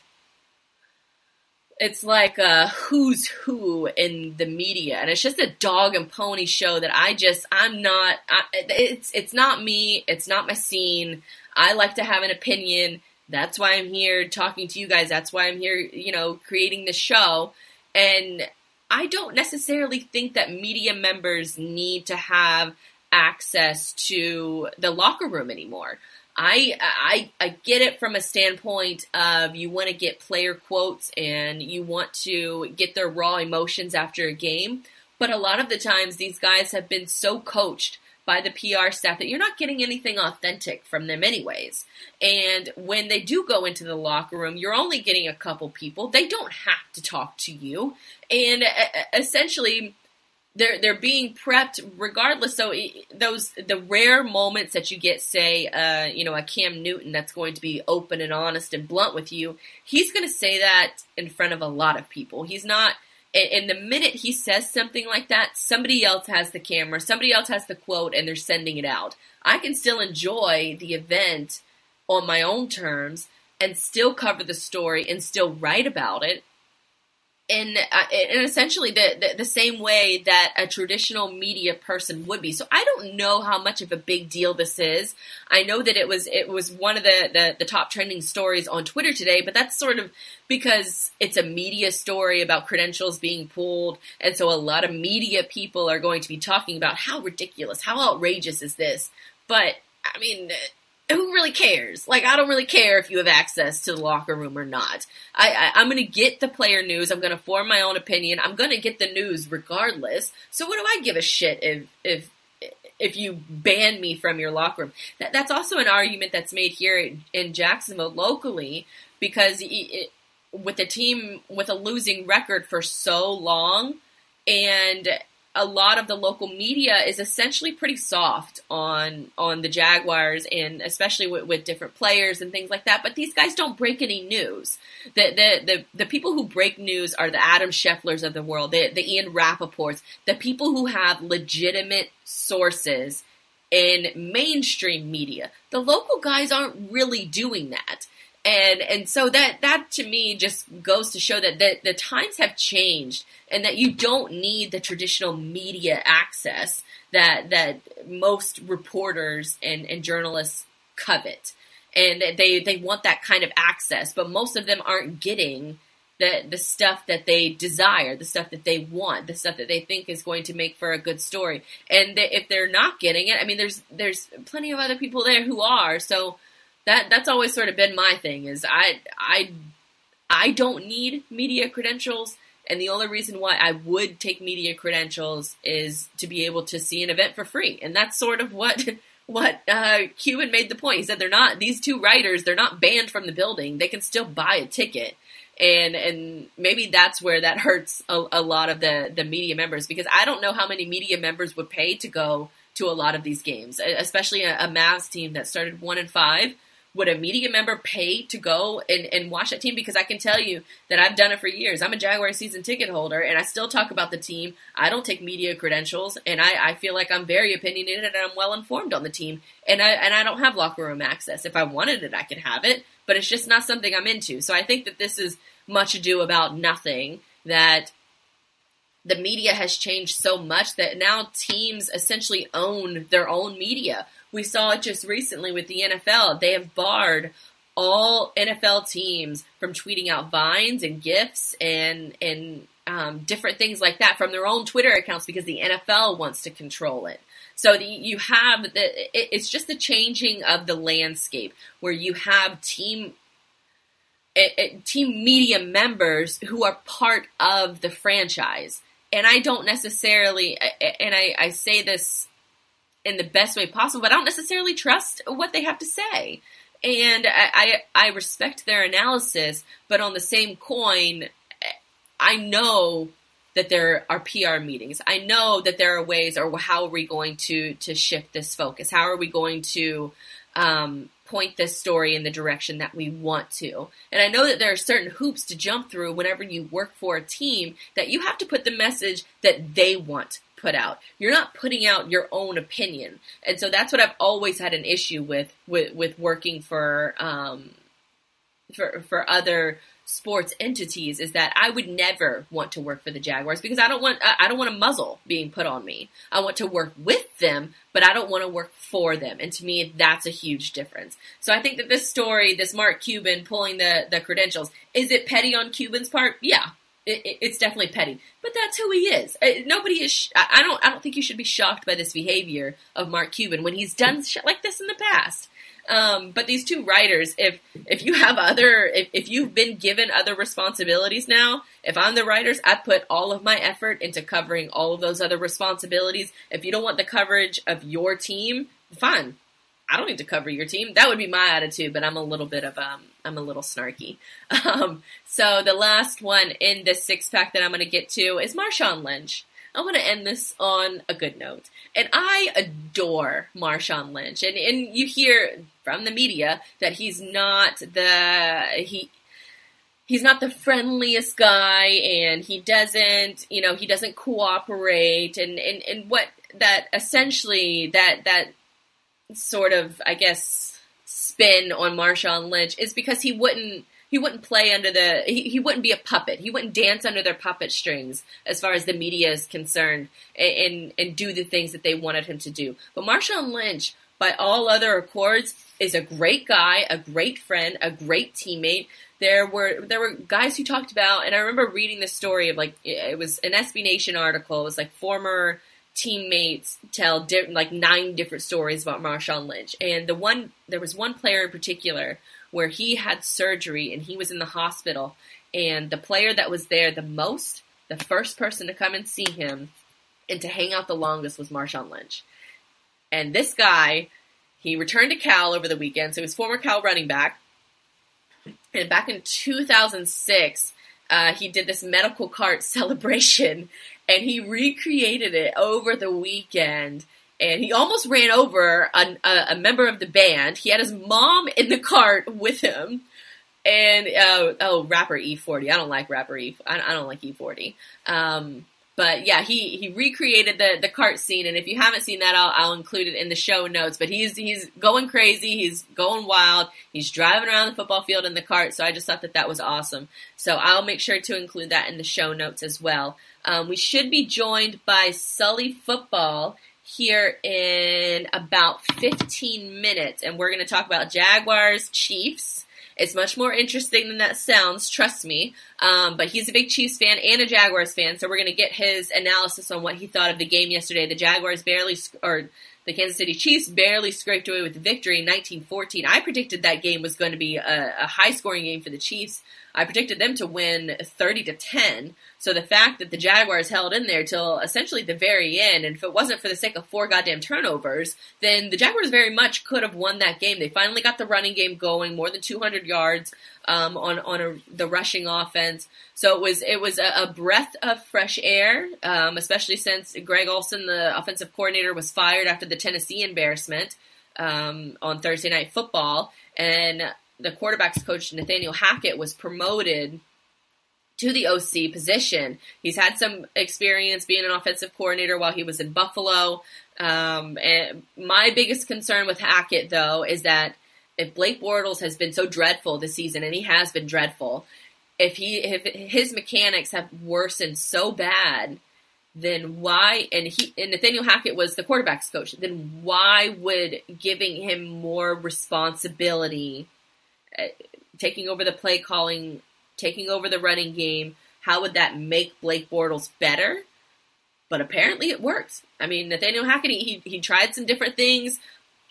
it's like a who's who in the media. And it's just a dog and pony show that i just i'm not I, it's it's not me. It's not my scene. I like to have an opinion. That's why i'm here talking to you guys. That's why i'm here you know creating the show. And i don't necessarily think that media members need to have access to the locker room anymore I, I I get it from a standpoint of you want to get player quotes and you want to get their raw emotions after a game, but a lot of the times these guys have been so coached by the PR staff that you're not getting anything authentic from them anyways. And when they do go into the locker room, you're only getting a couple people. They don't have to talk to you. And essentially they're they're being prepped regardless. So those the rare moments that you get, say, uh, you know, a Cam Newton that's going to be open and honest and blunt with you, he's going to say that in front of a lot of people. He's not. And the minute he says something like that, somebody else has the camera, somebody else has the quote, and they're sending it out. I can still enjoy the event on my own terms and still cover the story and still write about it in uh, in essentially the, the, the same way that a traditional media person would be. So I don't know how much of a big deal this is. I know that it was it was one of the, the, the top trending stories on Twitter today, but that's sort of because it's a media story about credentials being pulled, and so a lot of media people are going to be talking about how ridiculous, how outrageous is this. But I mean, who really cares? Like, I don't really care if you have access to the locker room or not. I, I am going to get the player news. I'm going to form my own opinion. I'm going to get the news regardless. So what do I give a shit if if if you ban me from your locker room? That, that's also an argument that's made here in Jacksonville locally because it, with a team with a losing record for so long, and a lot of the local media is essentially pretty soft on on the Jaguars and especially with, with, different players and things like that. But these guys don't break any news. The the the, the people who break news are the Adam Schefters of the world, the, the Ian Rappaports, the people who have legitimate sources in mainstream media. The local guys aren't really doing that and and so that that to me just goes to show that the, the times have changed and that you don't need the traditional media access that that most reporters and, and journalists covet. And they they want that kind of access but most of them aren't getting the the stuff that they desire the stuff that they want the stuff that they think is going to make for a good story. And if they're not getting it i mean there's there's plenty of other people there who are. So that that's always sort of been my thing is I I I don't need media credentials. And the only reason why I would take media credentials is to be able to see an event for free. And that's sort of what what uh, Cuban made the point. He said they're not these two writers they're not banned from the building. They can still buy a ticket. And and maybe that's where that hurts a, a lot of the the media members because I don't know how many media members would pay to go to a lot of these games, especially a, a Mavs team that started one and five would a media member pay to go and, and watch that team? Because I can tell you that I've done it for years. I'm a Jaguar season ticket holder and I still talk about the team. I don't take media credentials and I, I feel like I'm very opinionated and I'm well informed on the team. And I and I don't have locker room access. If I wanted it, I could have it, but it's just not something I'm into. So I think that this is much ado about nothing that the media has changed so much that now teams essentially own their own media we saw it just recently with the NFL. They have barred all NFL teams from tweeting out vines and gifs and and um, different things like that from their own Twitter accounts because the NFL wants to control it. So the, you have the it's just the changing of the landscape where you have team it, it, team media members who are part of the franchise. And I don't necessarily, and I, I say this in the best way possible, but I don't necessarily trust what they have to say. And I, I, I respect their analysis, but on the same coin, I know that there are PR meetings. I know that there are ways, or how are we going to to shift this focus? How are we going to um, point this story in the direction that we want to? And I know that there are certain hoops to jump through whenever you work for a team that you have to put the message that they want put out. You're not putting out your own opinion, and so that's what I've always had an issue with with, with working for um, for for other sports entities is that I would never want to work for the Jaguars because I don't want I don't want a muzzle being put on me. I want to work with them, but I don't want to work for them. And to me, that's a huge difference. So I think that this story, this Mark Cuban pulling the the credentials, is it petty on Cuban's part? Yeah, it, it's definitely petty, but that's who he is. Uh, nobody is. Sh- I don't. I don't think you should be shocked by this behavior of Mark Cuban when he's done shit like this in the past. Um, but these two writers, if if you have other, if, if you've been given other responsibilities now, if I'm the writers, I put all of my effort into covering all of those other responsibilities. If you don't want the coverage of your team, fine. I don't need to cover your team. That would be my attitude, but I'm a little bit of um, I'm a little snarky. Um, so the last one in this six pack that I'm going to get to is Marshawn Lynch. I want to end this on a good note. And I adore Marshawn Lynch. And, and you hear from the media that he's not the, he, he's not the friendliest guy and he doesn't, you know, he doesn't cooperate and, and, and what that essentially that, that sort of, I guess, spin on Marshawn Lynch is because he wouldn't he wouldn't play under the he, he wouldn't be a puppet. He wouldn't dance under their puppet strings as far as the media is concerned and and, do the things that they wanted him to do. But Marshawn Lynch, by all other accords, is a great guy, a great friend, a great teammate. There were there were guys who talked about, and I remember reading the story of like it was an SB Nation article. It was like former teammates tell di- like nine different stories about Marshawn Lynch, and the one there was one player in particular where he had surgery and he was in the hospital. And the player that was there the most, the first person to come and see him and to hang out the longest was Marshawn Lynch. And this guy, he returned to Cal over the weekend, so he was former Cal running back. And back in 2006, uh, he did this medical cart celebration, and he recreated it over the weekend. And he almost ran over a, a, member of the band. He had his mom in the cart with him and uh, oh, rapper E40. I don't like rapper E. I, I don't like E40. Um, but yeah, he he recreated the the cart scene, and if you haven't seen that, I'll, I'll include it in the show notes. But he's he's going crazy, he's going wild, he's driving around the football field in the cart. So I just thought that that was awesome. So I'll make sure to include that in the show notes as well. Um, we should be joined by Sully Football here in about 15 minutes, and we're going to talk about Jaguars Chiefs. It's much more interesting than that sounds, trust me. Um, but he's a big Chiefs fan and a Jaguars fan, so we're going to get his analysis on what he thought of the game yesterday. The Jaguars barely, or the Kansas City Chiefs barely scraped away with the victory in 1914. I predicted that game was going to be a, a high scoring game for the Chiefs. I predicted them to win 30 to 10. So the fact that the Jaguars held in there till essentially the very end, and if it wasn't for the sake of four goddamn turnovers, then the Jaguars very much could have won that game. They finally got the running game going, more than 200 yards um, on on a, the rushing offense. So it was it was a, a breath of fresh air, um, especially since Greg Olson, the offensive coordinator, was fired after the Tennessee embarrassment um, on Thursday Night Football, and the quarterbacks coach Nathaniel Hackett was promoted to the OC position. He's had some experience being an offensive coordinator while he was in Buffalo. Um, and my biggest concern with Hackett, though, is that if Blake Bortles has been so dreadful this season, and he has been dreadful, if he if his mechanics have worsened so bad, then why? And he and Nathaniel Hackett was the quarterbacks coach. Then why would giving him more responsibility, taking over the play calling, taking over the running game, how would that make Blake Bortles better? But apparently it worked. I mean, Nathaniel Hackett, he, he tried some different things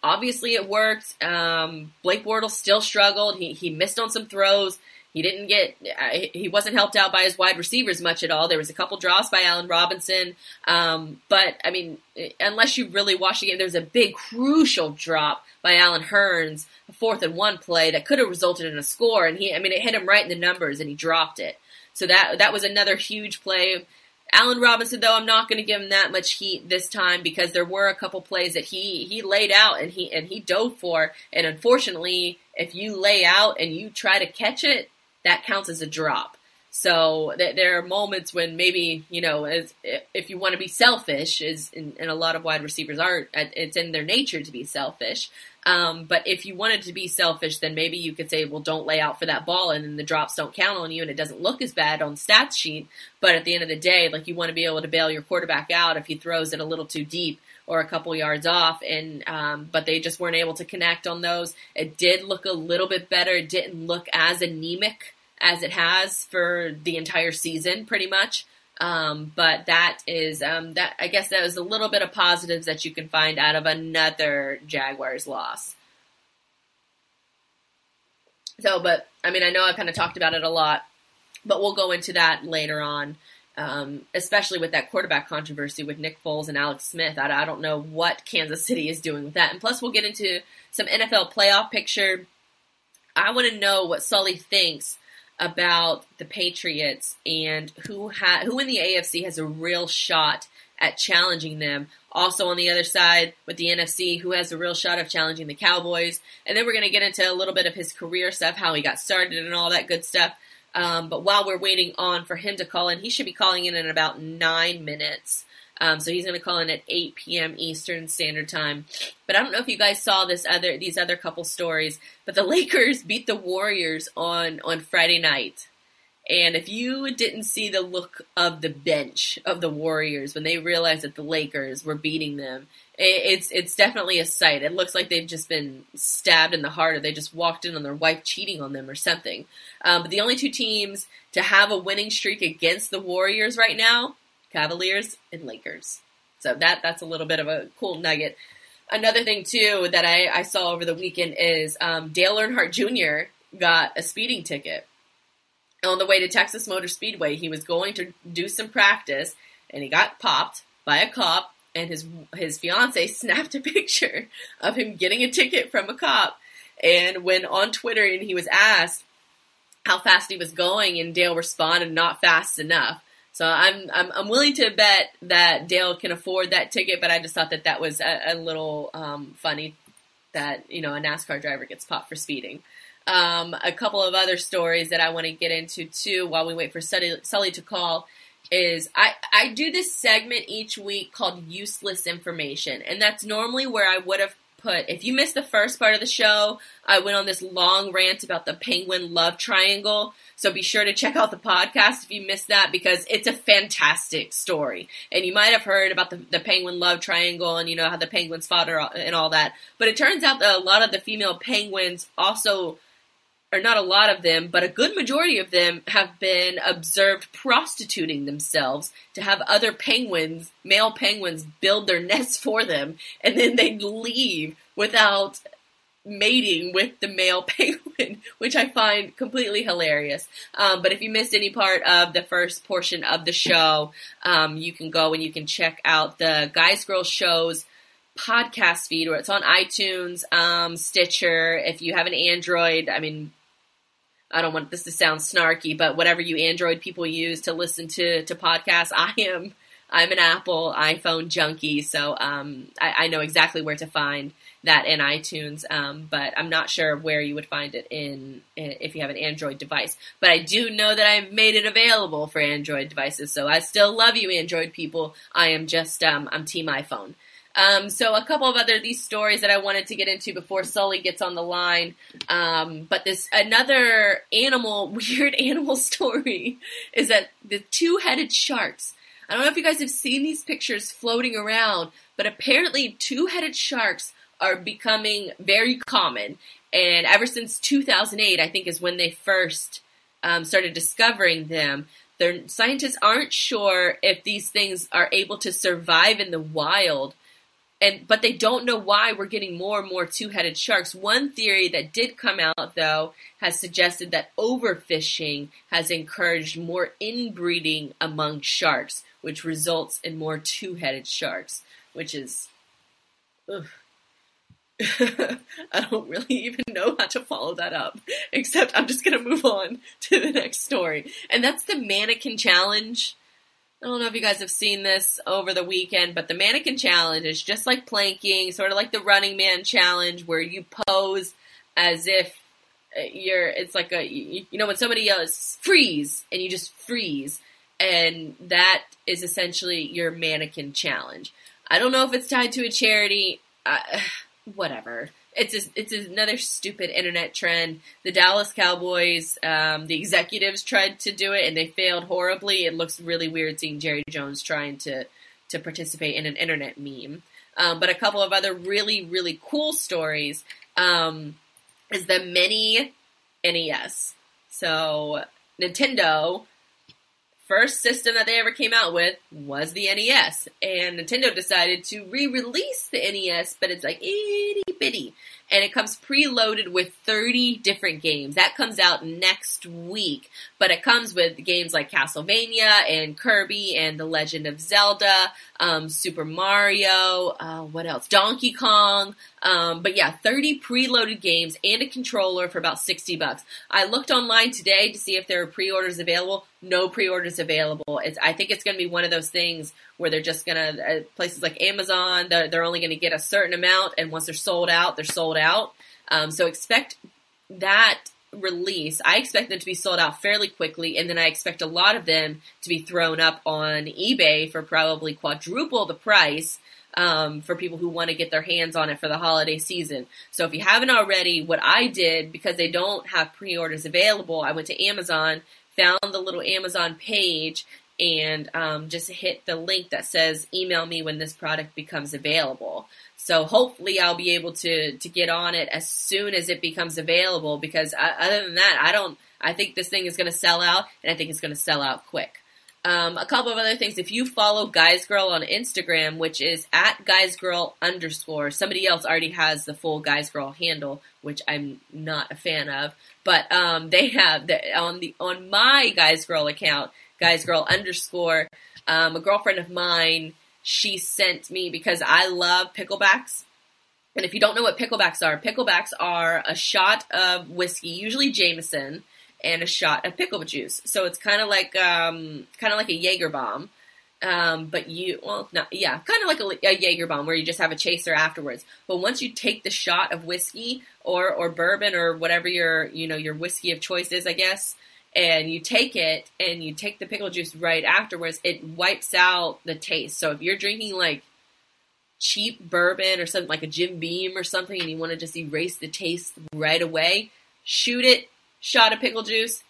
obviously it worked. Um, Blake Bortles still struggled. He he missed on some throws. He didn't get. Uh, he wasn't helped out by his wide receivers much at all. There was a couple drops by Allen Robinson, um, but I mean, unless you really watch the game, there's a big crucial drop by Allen Hurns, a fourth and one play that could have resulted in a score. And he, I mean, it hit him right in the numbers, and he dropped it. So that that was another huge play. Allen Robinson, though, I'm not going to give him that much heat this time because there were a couple plays that he he laid out and he and he dove for, and unfortunately, if you lay out and you try to catch it, that counts as a drop. So th- there are moments when maybe you know, as if you want to be selfish, is and, and a lot of wide receivers are, it's in their nature to be selfish. Um, but if you wanted to be selfish, then maybe you could say, well, don't lay out for that ball and then the drops don't count on you and it doesn't look as bad on the stats sheet. But at the end of the day, like you want to be able to bail your quarterback out if he throws it a little too deep or a couple yards off. And, um, but they just weren't able to connect on those. It did look a little bit better. It didn't look as anemic as it has for the entire season, pretty much. Um, but that is um, that. I guess that was a little bit of positives that you can find out of another Jaguars loss. So, but I mean, I know I've kind of talked about it a lot, but we'll go into that later on. Um, especially with that quarterback controversy with Nick Foles and Alex Smith. I, I don't know what Kansas City is doing with that. And plus, we'll get into some NFL playoff picture. I want to know what Sully thinks about the Patriots and who ha- who in the AFC has a real shot at challenging them. Also on the other side with the NFC, who has a real shot of challenging the Cowboys. And then we're going to get into a little bit of his career stuff, how he got started and all that good stuff. Um, but while we're waiting on for him to call in, he should be calling in in about nine minutes. Um, so he's going to call in at 8 p.m. Eastern Standard Time. But I don't know if you guys saw this other these other couple stories, but the Lakers beat the Warriors on on Friday night. And if you didn't see the look of the bench of the Warriors when they realized that the Lakers were beating them, it's it's definitely a sight. It looks like they've just been stabbed in the heart, or they just walked in on their wife cheating on them, or something. Um, but the only two teams to have a winning streak against the Warriors right now Cavaliers and Lakers. So that that's a little bit of a cool nugget. Another thing too that I, I saw over the weekend is um, Dale Earnhardt Jr. got a speeding ticket on the way to Texas Motor Speedway. He was going to do some practice and he got popped by a cop. And his his fiance snapped a picture of him getting a ticket from a cop. And when on Twitter and he was asked how fast he was going, and Dale responded, "Not fast enough." So I'm, I'm I'm willing to bet that Dale can afford that ticket, but I just thought that that was a, a little um, funny that you know a NASCAR driver gets popped for speeding. Um, a couple of other stories that I want to get into too while we wait for Sully, Sully to call is I, I do this segment each week called useless information and that's normally where I would have put if you missed the first part of the show I went on this long rant about the penguin love triangle. So be sure to check out the podcast if you missed that because it's a fantastic story. And you might have heard about the, the penguin love triangle and you know how the penguins fought and all that. But it turns out that a lot of the female penguins also or not a lot of them, but a good majority of them have been observed prostituting themselves to have other penguins, male penguins, build their nests for them, and then they leave without mating with the male penguin, which I find completely hilarious. Um, but if you missed any part of the first portion of the show, um, you can go and you can check out the Guys Girls shows podcast feed, or it's on iTunes, um, Stitcher. If you have an Android, I mean, I don't want this to sound snarky, but whatever you Android people use to listen to to podcasts, I am I'm an Apple iPhone junkie, so um, I, I, know exactly where to find that in iTunes. Um, but I'm not sure where you would find it in, if you have an Android device. But I do know that I've made it available for Android devices, so I still love you, Android people. I am just um, I'm Team iPhone. Um, so a couple of other these stories that I wanted to get into before Sully gets on the line. Um, but this another animal weird animal story is that the two-headed sharks. I don't know if you guys have seen these pictures floating around, but apparently two-headed sharks are becoming very common. And ever since 2008, I think is when they first um, started discovering them. Their scientists aren't sure if these things are able to survive in the wild and but they don't know why we're getting more and more two-headed sharks. One theory that did come out though has suggested that overfishing has encouraged more inbreeding among sharks, which results in more two-headed sharks, which is ugh. I don't really even know how to follow that up, except I'm just going to move on to the next story. And that's the mannequin challenge I don't know if you guys have seen this over the weekend, but the mannequin challenge is just like planking, sort of like the running man challenge where you pose as if uh, you're, it's like a, you, know, when somebody yells freeze and you just freeze. And that is essentially your mannequin challenge. I don't know if it's tied to a charity. Uh, whatever it's a, it's another stupid internet trend. The Dallas Cowboys, um, the executives tried to do it and they failed horribly. It looks really weird seeing Jerry Jones trying to to participate in an internet meme. Um, but a couple of other really really cool stories um, is the mini NES. So Nintendo first system that they ever came out with was the NES. And Nintendo decided to re-release the NES, but it's like itty bitty. And it comes preloaded with 30 different games. That comes out next week. But it comes with games like Castlevania and Kirby and The Legend of Zelda, um, Super Mario, uh, what else? Donkey Kong. Um, but yeah, 30 preloaded games and a controller for about 60 bucks. I looked online today to see if there are pre-orders available no pre-orders available. It's, I think it's going to be one of those things where they're just going to, uh, places like Amazon, they're, they're only going to get a certain amount, and once they're sold out, they're sold out. Um, so expect that release. I expect them to be sold out fairly quickly, and then I expect a lot of them to be thrown up on eBay for probably quadruple the price. Um, for people who want to get their hands on it for the holiday season. So if you haven't already, what I did, because they don't have pre-orders available, I went to Amazon found the little Amazon page and um, just hit the link that says email me when this product becomes available. So hopefully I'll be able to to get on it as soon as it becomes available because I, other than that, I don't. I think this thing is going to sell out, and I think it's going to sell out quick. Um, a couple of other things. If you follow Guys Girl on Instagram, which is at Guys Girl underscore, somebody else already has the full Guys Girl handle, which I'm not a fan of. But um, they have the, on the on my Guys Girl account, Guys Girl underscore. Um, a girlfriend of mine, she sent me because I love picklebacks. And if you don't know what picklebacks are, picklebacks are a shot of whiskey, usually Jameson, and a shot of pickle juice. So it's kind of like um, kind of like a Jaeger bomb. Um, but you, well, not, yeah, kind of like a, a Jaeger bomb where you just have a chaser afterwards. But once you take the shot of whiskey or, or bourbon or whatever your, you know, your whiskey of choice is, I guess, and you take it and you take the pickle juice right afterwards, it wipes out the taste. So if you're drinking like cheap bourbon or something like a Jim Beam or something and you want to just erase the taste right away, shoot it, shot of pickle juice,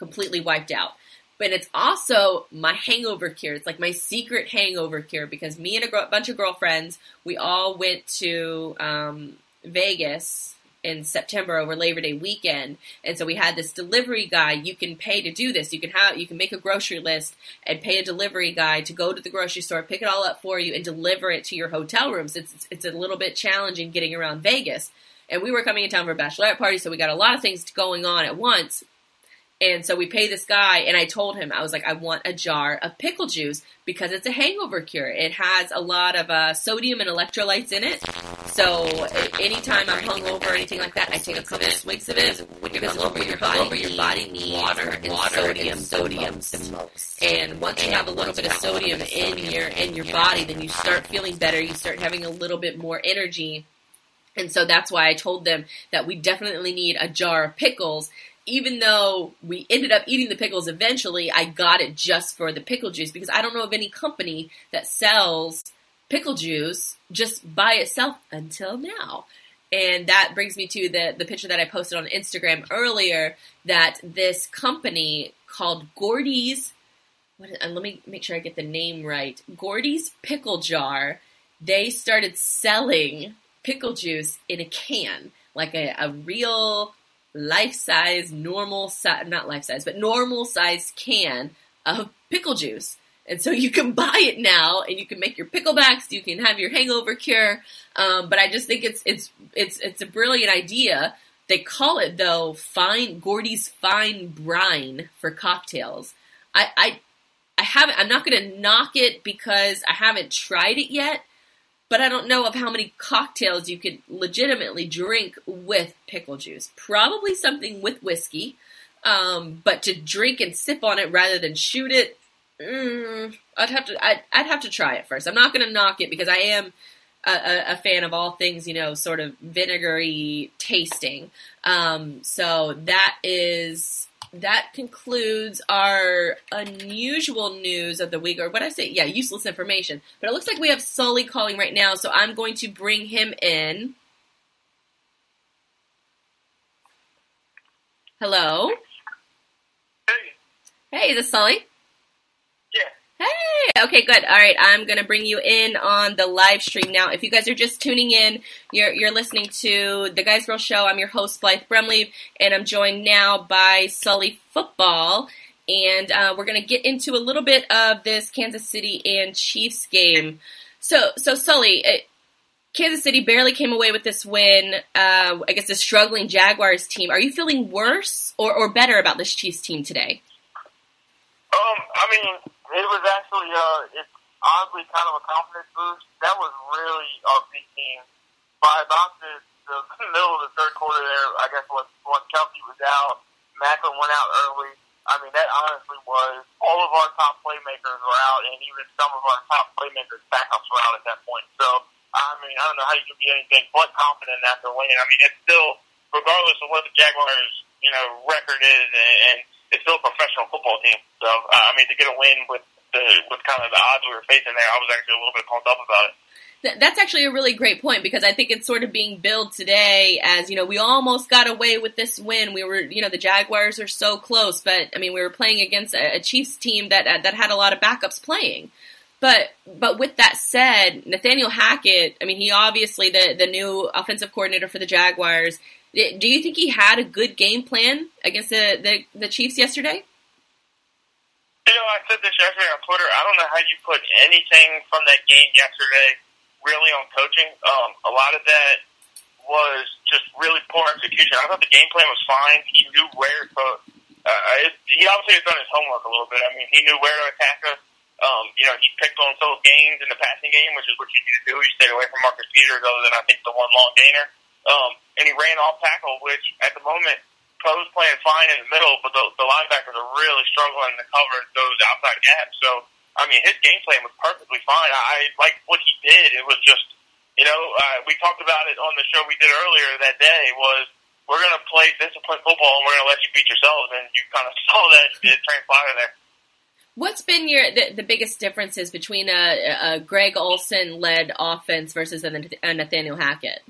completely wiped out but it's also my hangover cure. It's like my secret hangover cure because me and a gr- bunch of girlfriends, we all went to um, Vegas in September over Labor Day weekend, and so we had this delivery guy. You can pay to do this. You can have you can make a grocery list and pay a delivery guy to go to the grocery store, pick it all up for you, and deliver it to your hotel rooms. It's it's a little bit challenging getting around Vegas. And we were coming in town for a bachelorette party, so we got a lot of things going on at once. And so we pay this guy, and I told him, I was like, I want a jar of pickle juice because it's a hangover cure. It has a lot of uh, sodium and electrolytes in it. So anytime I'm hungover or anything like that, I take a couple of swigs of it. When you're hungover, your body, your body needs water and water sodium, and sodium the most. And once you have a little bit of sodium in your in your body, then you start feeling better. You start having a little bit more energy. And so that's why I told them that we definitely need a jar of pickles even though we ended up eating the pickles eventually, I got it just for the pickle juice because I don't know of any company that sells pickle juice just by itself until now. And that brings me to the, the picture that I posted on Instagram earlier that this company called Gordy's, what, let me make sure I get the name right, Gordy's Pickle Jar, they started selling pickle juice in a can, like a, a real life size, normal size, not life size, but normal size can of pickle juice. And so you can buy it now and you can make your picklebacks, you can have your hangover cure. Um, but I just think it's, it's, it's, it's a brilliant idea. They call it though, fine, Gordy's fine brine for cocktails. I, I, I haven't, I'm not going to knock it because I haven't tried it yet but I don't know of how many cocktails you could legitimately drink with pickle juice. Probably something with whiskey, um, but to drink and sip on it rather than shoot it, mm, I'd have to I'd, I'd, have to try it first. I'm not going to knock it because I am a, a, a, fan of all things you know, sort of vinegary tasting. Um, so that is that concludes our unusual news of the week, or what I say, yeah, useless information. But it looks like we have Sully calling right now, so I'm going to bring him in. Hello. Hey. Hey, is this Sully? Hey, okay, good. All right, I'm gonna bring you in on the live stream now. If you guys are just tuning in, you're you're listening to the Guys Girl Show. I'm your host Blythe Brumleve, and I'm joined now by Sully Football, and uh, we're gonna get into a little bit of this Kansas City and Chiefs game. So, so Sully, it, Kansas City barely came away with this win. Uh, I guess the struggling Jaguars team. Are you feeling worse or, or better about this Chiefs team today? Um, I mean it was actually uh, it's oddly kind of a confidence boost. That was really our big team. By about the, the middle of the third quarter, there, I guess once once Kelce was out, Maclin went out early. I mean, that honestly was all of our top playmakers were out, and even some of our top playmakers backups were out at that point. So, I mean, I don't know how you can be anything but confident after winning. I mean, it's still, regardless of what the Jaguars, you know, record is, and, and it's still a professional football team. So uh, I mean, to get a win with the with kind of the odds we were facing there, I was actually a little bit pumped up about it. That's actually a really great point because I think it's sort of being billed today as, you know, we almost got away with this win. We were, you know, the Jaguars are so close, but I mean, we were playing against a, Chiefs team that, that had a lot of backups playing. But, but with that said, Nathaniel Hackett, I mean, he obviously the, the new offensive coordinator for the Jaguars. Do you think he had a good game plan against the, the, the Chiefs yesterday? You know, I said this yesterday on Twitter. I don't know how you put anything from that game yesterday really on coaching. Um, a lot of that was just really poor execution. I thought the game plan was fine. He knew where to. Uh, he obviously has done his homework a little bit. I mean, he knew where to attack us. Um, you know, he picked on those gains in the passing game, which is what you need to do. He stayed away from Marcus Peters, other than I think the one long gainer. Um, and he ran off tackle, which at the moment Poe's playing fine in the middle, but the, the linebackers are really struggling to cover those outside gaps. So, I mean, his game plan was perfectly fine. I, I like what he did. It was just, you know, uh, we talked about it on the show we did earlier that day was we're going to play disciplined football and we're going to let you beat yourselves. And you kind of saw that it transpire there. What's been your the, the biggest differences between a, a Greg Olson led offense versus a, a Nathaniel Hackett?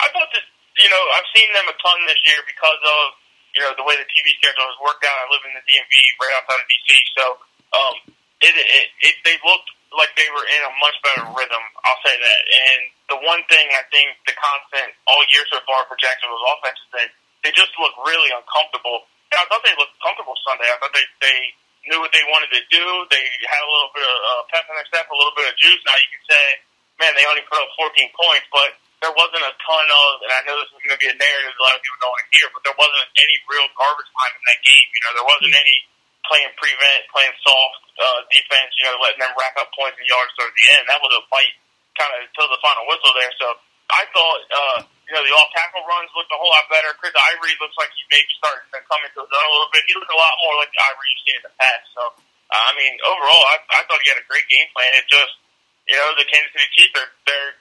I thought that you know, I've seen them a ton this year because of you know the way the TV schedule has worked out. I live in the DMV, right outside of DC, so um, it, it, it they looked like they were in a much better rhythm. I'll say that. And the one thing I think the constant all year so far for Jacksonville's offense is that they just look really uncomfortable. And I thought they looked comfortable Sunday. I thought they they knew what they wanted to do. They had a little bit of uh, pep in their step, a little bit of juice. Now you can say, man, they only put up 14 points, but there wasn't a ton of, and I know this is going to be a narrative a lot of people don't want to hear, but there wasn't any real garbage time in that game. You know, there wasn't hmm. any playing prevent, playing soft uh, defense, you know, letting them rack up points and yards towards the end. That was a fight kind of until the final whistle there. So I thought, uh, you know, the off tackle runs looked a whole lot better. Chris Ivory looks like he's maybe starting to come into his own a little bit. He looked a lot more like the Ivory you've seen in the past. So, uh, I mean, overall, I, I thought he had a great game plan. It just, you know, the Kansas City Chiefs, they're, they're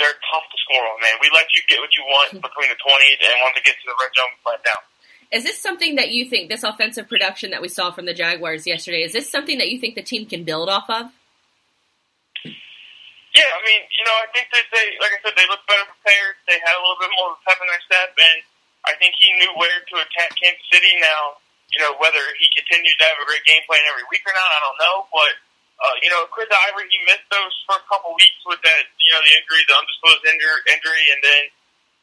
they're tough to score on, man. We let you get what you want between the 20s, and once it gets to the red zone, we let down. Is this something that you think, this offensive production that we saw from the Jaguars yesterday, is this something that you think the team can build off of? Yeah, I mean, you know, I think that they, like I said, they look better prepared. They had a little bit more pep in their step, and I think he knew where to attack Kansas City now. You know, whether he continues to have a great game plan every week or not, I don't know, but uh, you know, Chris Ivory, he missed those first couple weeks with that, you know, the injury, the undisclosed injury, injury and then,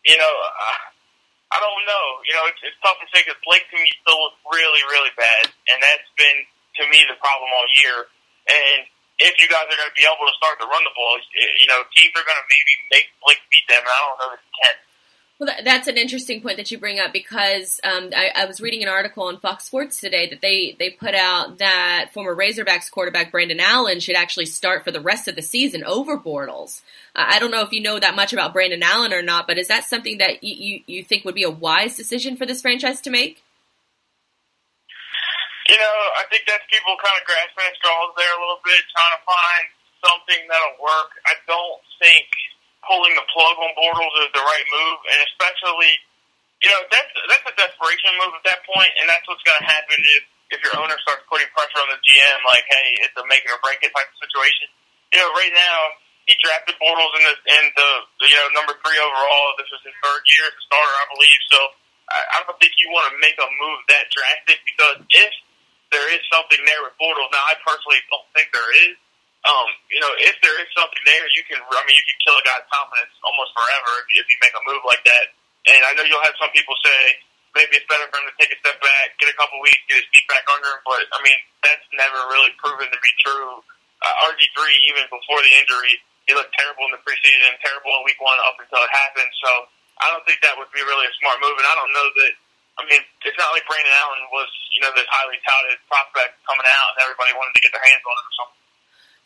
you know, uh, I don't know. You know, it's, it's tough to say because Blake to me still looks really, really bad, and that's been to me the problem all year. And if you guys are going to be able to start to run the ball, you know, teams are going to maybe make Blake beat them, and I don't know if he can. Well, that's an interesting point that you bring up because um, I, I, was reading an article on Fox Sports today that they, they put out that former Razorbacks quarterback Brandon Allen should actually start for the rest of the season over Bortles. Uh, I don't know if you know that much about Brandon Allen or not, but is that something that you, you, you think would be a wise decision for this franchise to make? You know, I think that's people kind of grasping at straws there a little bit, trying to find something that'll work. I don't think – pulling the plug on Bortles is the right move, and especially, you know, that's that's a desperation move at that point, and that's what's going to happen if if your owner starts putting pressure on the GM, like, hey, it's a make or break it type of situation. You know, right now he drafted Bortles in the in the you know number three overall. This is his third year as a starter, I believe. So I, I don't think you want to make a move that drastic because if there is something there with Bortles, now I personally don't think there is um, you know, if there is something there, you can, I mean, you can kill a guy's confidence almost forever if, if you make a move like that. And I know you'll have some people say maybe it's better for him to take a step back, get a couple weeks, get his feet back under him. But I mean, that's never really proven to be true. Uh, RG three, even before the injury, he looked terrible in the preseason, terrible in week one up until it happened. So I don't think that would be really a smart move. And I don't know that. I mean, it's not like Brandon Allen was, you know, this highly touted prospect coming out and everybody wanted to get their hands on him or something.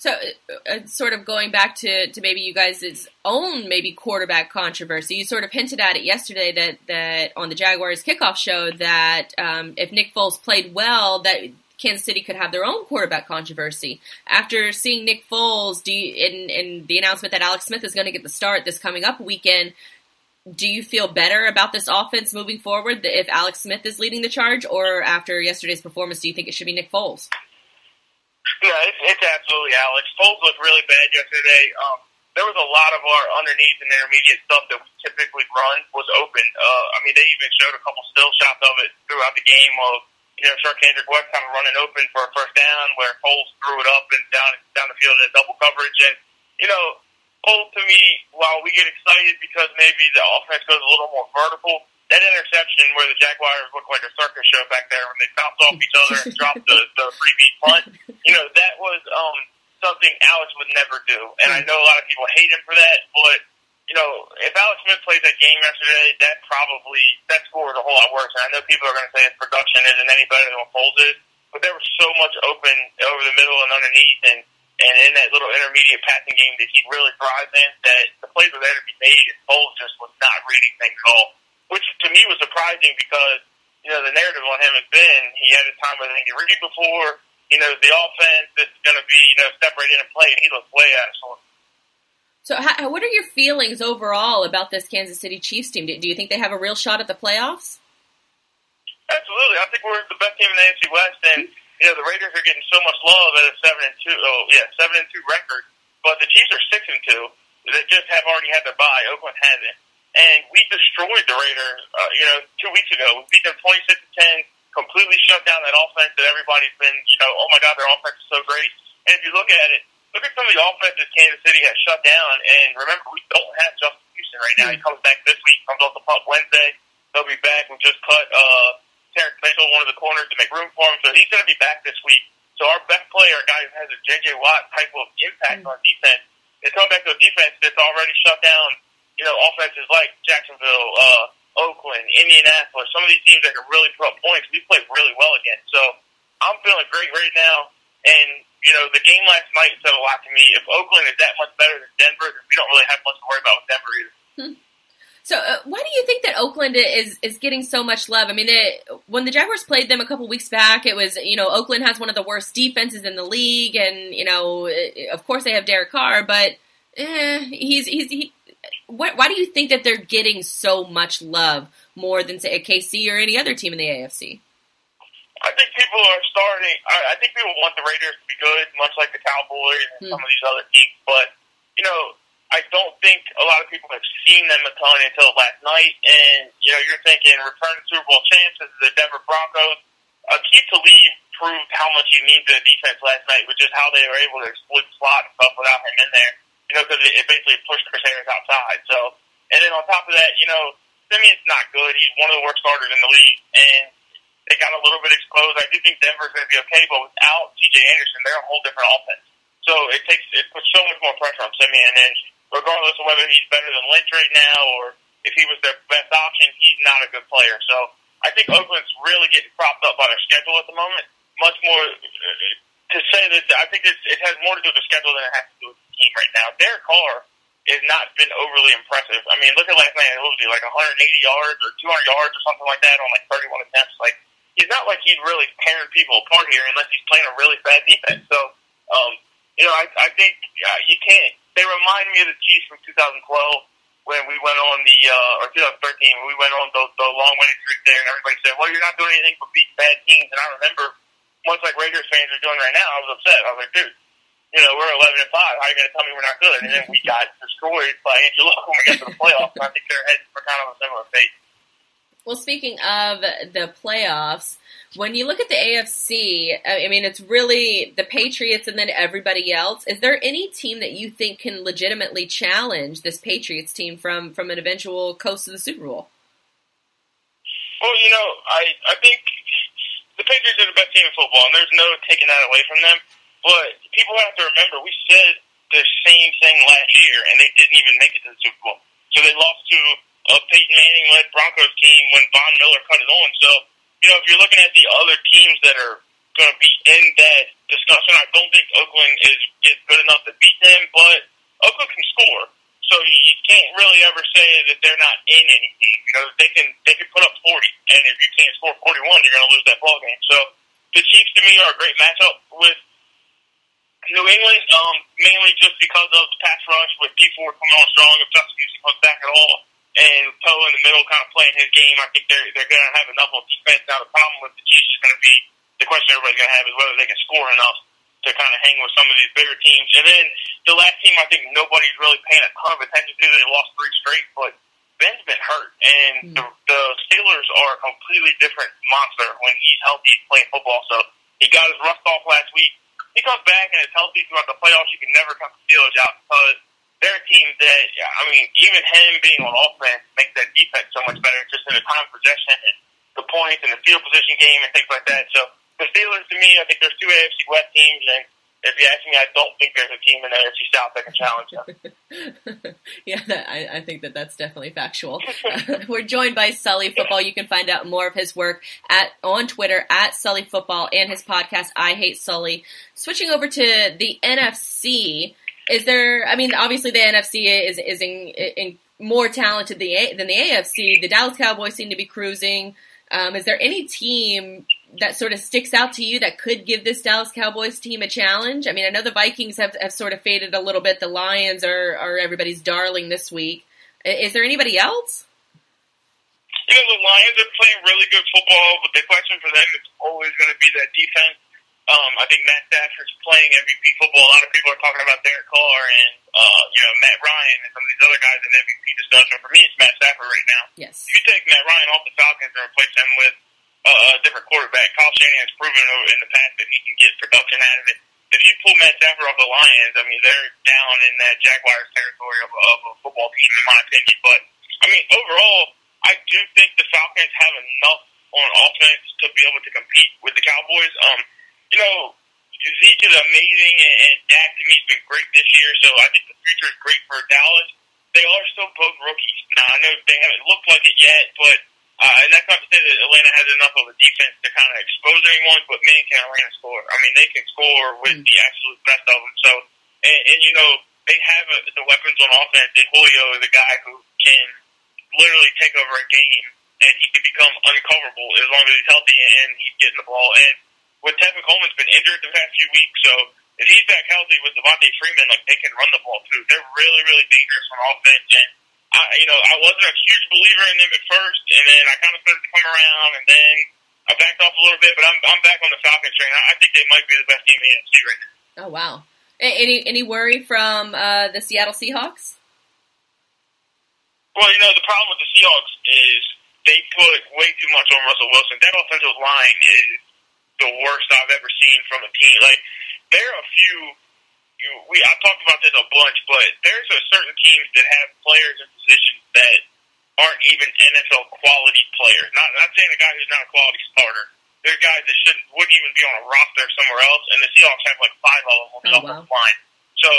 So, uh, uh, sort of going back to, to maybe you guys' own maybe quarterback controversy, you sort of hinted at it yesterday that, that on the Jaguars kickoff show that um, if Nick Foles played well, that Kansas City could have their own quarterback controversy. After seeing Nick Foles, do you, in, in the announcement that Alex Smith is going to get the start this coming up weekend, do you feel better about this offense moving forward if Alex Smith is leading the charge, or after yesterday's performance, do you think it should be Nick Foles? Yeah, it's, it's absolutely Alex. Foles looked really bad yesterday. Um, there was a lot of our underneath and intermediate stuff that we typically run was open. Uh, I mean, they even showed a couple still shots of it throughout the game of, you know, Charcandrick West kind of running open for a first down where Foles threw it up and down down the field in double coverage. And, you know, Foles to me, while we get excited because maybe the offense goes a little more vertical, that interception where the Jaguars looked like a circus show back there when they bounced off each other and dropped the, the freebie punt, you know, that was um, something Alex would never do. And I know a lot of people hate him for that, but, you know, if Alex Smith plays that game yesterday, that probably, that score is a whole lot worse. And I know people are going to say his production isn't any better than what Foles is, but there was so much open over the middle and underneath and, and in that little intermediate passing game that he really thrives in that the plays were there to be made and Foles just was not reading things at all. Which to me was surprising because you know the narrative on him has been he had a time with Andy before. You know the offense is going to be you know separated and play, and he looks way excellent. So, how, what are your feelings overall about this Kansas City Chiefs team? Do, do you think they have a real shot at the playoffs? Absolutely, I think we're the best team in the AFC West, and you know the Raiders are getting so much love at a seven and two. Oh yeah, seven and two record, but the Chiefs are six and two. They just have already had their bye. Oakland hasn't, and we destroyed the Raiders. Uh, you know, two weeks ago, we beat them twenty six to ten. Completely shut down that offense that everybody's been. You know, oh my God, their offense is so great. And if you look at it, look at some of the offenses Kansas City has shut down. And remember, we don't have Justin Houston right now. He comes back this week. Comes off the pup Wednesday. They'll be back. We just cut uh, Terrence Mitchell, one of the corners, to make room for him. So he's going to be back this week. So our best player, a guy who has a J.J. Watt type of impact mm-hmm. on defense, is coming back to a defense that's already shut down. You know, offenses like Jacksonville, uh, Oakland, Indianapolis, some of these teams that can really put up points. We play really well against. So I'm feeling great right now. And you know, the game last night said a lot to me. If Oakland is that much better than Denver, then we don't really have much to worry about with Denver either. Hmm. So, uh, why do you think that Oakland is is getting so much love? I mean, it, when the Jaguars played them a couple weeks back, it was you know Oakland has one of the worst defenses in the league, and you know, of course they have Derek Carr, but eh, he's he's he. Why, why do you think that they're getting so much love more than say a KC or any other team in the AFC? I think people are starting. I, I think people want the Raiders to be good, much like the Cowboys and hmm. some of these other teams. But you know, I don't think a lot of people have seen them a ton until last night. And you know, you're thinking return to Super Bowl chances, the Denver Broncos. Uh, Aqib Talib proved how much he needs the defense last night, which is how they were able to split slot and stuff without him in there. You know, because it, it basically pushed Chris Harris outside. So, and then on top of that, you know, Siemian's not good. He's one of the worst starters in the league, and they got a little bit exposed. I do think Denver's going to be okay, but without C.J. Anderson, they're a whole different offense. So it takes it puts so much more pressure on Siemian, and regardless of whether he's better than Lynch right now or if he was their best option, he's not a good player. So I think Oakland's really getting propped up by their schedule at the moment. Much more to say that I think it has more to do with the schedule than it has to do with the team right now. Derek Carr has not been overly impressive. I mean, look at last night; it was like 180 yards or 200 yards or something like that on like 31 attempts. Like he's not like he's really tearing people apart here unless he's playing a really bad defense. So, um, you know, I, I think uh, you can't. They remind me of the Chiefs from 2012 when we went on the, uh, or 2013 when we went on the, the long winning streak there, and everybody said, "Well, you're not doing anything but beat bad teams." And I remember, much like Raiders fans are doing right now, I was upset. I was like, "Dude." You know, we're 11 and 5. How are you going to tell me we're not good? And then we got destroyed by Angelo when we got to the playoffs. And I think they're heading for kind of a similar fate. Well, speaking of the playoffs, when you look at the AFC, I mean, it's really the Patriots and then everybody else. Is there any team that you think can legitimately challenge this Patriots team from from an eventual coast to the Super Bowl? Well, you know, I I think the Patriots are the best team in football, and there's no taking that away from them. But people have to remember, we said the same thing last year, and they didn't even make it to the Super Bowl. So they lost to a Peyton Manning led Broncos team when Von Miller cut it on. So, you know, if you're looking at the other teams that are going to be in that discussion, I don't think Oakland is, is good enough to beat them, but Oakland can score. So you can't really ever say that they're not in any team. You know, they can they can put up 40, and if you can't score 41, you're going to lose that ball game. So the Chiefs to me are a great matchup with New England, um, mainly just because of the pass rush with Dee Ford coming on strong. If Justin Houston comes back at all, and Poe in the middle kind of playing his game. I think they're they're going to have enough on defense. Now the problem with the Chiefs is going to be the question everybody's going to have is whether they can score enough to kind of hang with some of these bigger teams. And then the last team I think nobody's really paying a ton of attention to. They lost three straight, but Ben's been hurt, and mm. the, the Steelers are a completely different monster when he's healthy playing football. So he got his rust off last week. He comes back and is healthy throughout the playoffs. You can never cut the Steelers out because they're a team that, I mean, even him being on offense makes that defense so much better just in the time of possession and the points and the field position game and things like that. So the Steelers, to me, I think there's two AFC West teams, and if you ask me, I don't think there's a team in the AFC South that can challenge them. yeah, I, I, think that that's definitely factual. we're joined by Sully Football. You can find out more of his work at on Twitter at Sully Football and his podcast I Hate Sully. Switching over to the NFC. Is there? I mean, obviously the NFC is is in, in more talented than the AFC. The Dallas Cowboys seem to be cruising. Um, is there any team that sort of sticks out to you that could give this Dallas Cowboys team a challenge? I mean, I know the Vikings have, have sort of faded a little bit. The Lions are, are everybody's darling this week. Is there anybody else? You know, the Lions are playing really good football, but the question for them is always going to be that defense. Um, I think Matt Stafford's playing MVP football. A lot of people are talking about Derek Carr and uh, you know Matt Ryan and some of these other guys in MVP discussion. For me, it's Matt Stafford right now. Yes. If you take Matt Ryan off the Falcons and replace him with uh, a different quarterback, Kyle Shanahan's proven in the past that he can get production out of it. If you pull Matt Stafford off the Lions, I mean they're down in that Jaguars territory of, of a football team, in my opinion. But I mean overall, I do think the Falcons have enough on offense to be able to compete with the Cowboys. Um, you know, Zeke is amazing, and, and Dak to me has been great this year. So I think the future is great for Dallas. They are still both rookies. Now I know they haven't looked like it yet, but uh, and that's not to say that Atlanta has enough of a defense to kind of expose anyone. But man, can Atlanta score? I mean, they can score with mm. the absolute best of them. So, and, and you know, they have a, the weapons on offense. And Julio is a guy who can literally take over a game, and he can become uncoverable as long as he's healthy and he's getting the ball. And with Tevin Coleman's been injured the past few weeks, so if he's back healthy with Devonta Freeman, like they can run the ball too. They're really, really dangerous on offense. And I, you know, I wasn't a huge believer in them at first, and then I kind of started to come around, and then I backed off a little bit. But I'm I'm back on the Falcons train. I, I think they might be the best team in the NFC right now. Oh wow! Any any worry from uh, the Seattle Seahawks? Well, you know the problem with the Seahawks is they put way too much on Russell Wilson. That offensive line is the worst I've ever seen from a team. Like there are a few. You, we I talked about this a bunch, but there's a certain teams that have players in positions that aren't even NFL quality players. Not not saying a guy who's not a quality starter. There's guys that shouldn't wouldn't even be on a roster somewhere else, and the Seahawks have like five of them on the oh, wow. line. So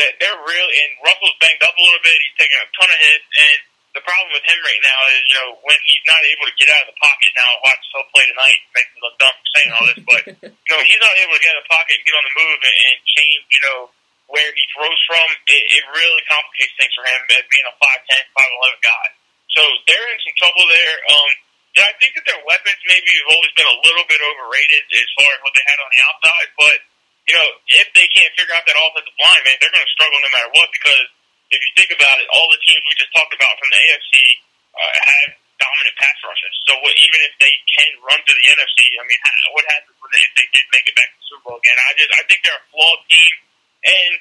that they're really and Russell's banged up a little bit. He's taking a ton of hits, and the problem with him right now is, you know, when he's not able to get out of the pocket now, watch he'll play tonight, makes me look dumb for saying all this, but, you know, he's not able to get out of the pocket and get on the move and, and change, you know, where he throws from. It, it really complicates things for him as being a 5'10", 5'11 guy. So they're in some trouble there. Um, and I think that their weapons maybe have always been a little bit overrated as far as what they had on the outside, but, you know, if they can't figure out that offensive line, man, they're going to struggle no matter what because – if you think about it, all the teams we just talked about from the AFC uh, have dominant pass rushes. So what, even if they can run to the NFC, I mean, what happens when they, if they did make it back to the Super Bowl again? I just I think they're a flawed team, and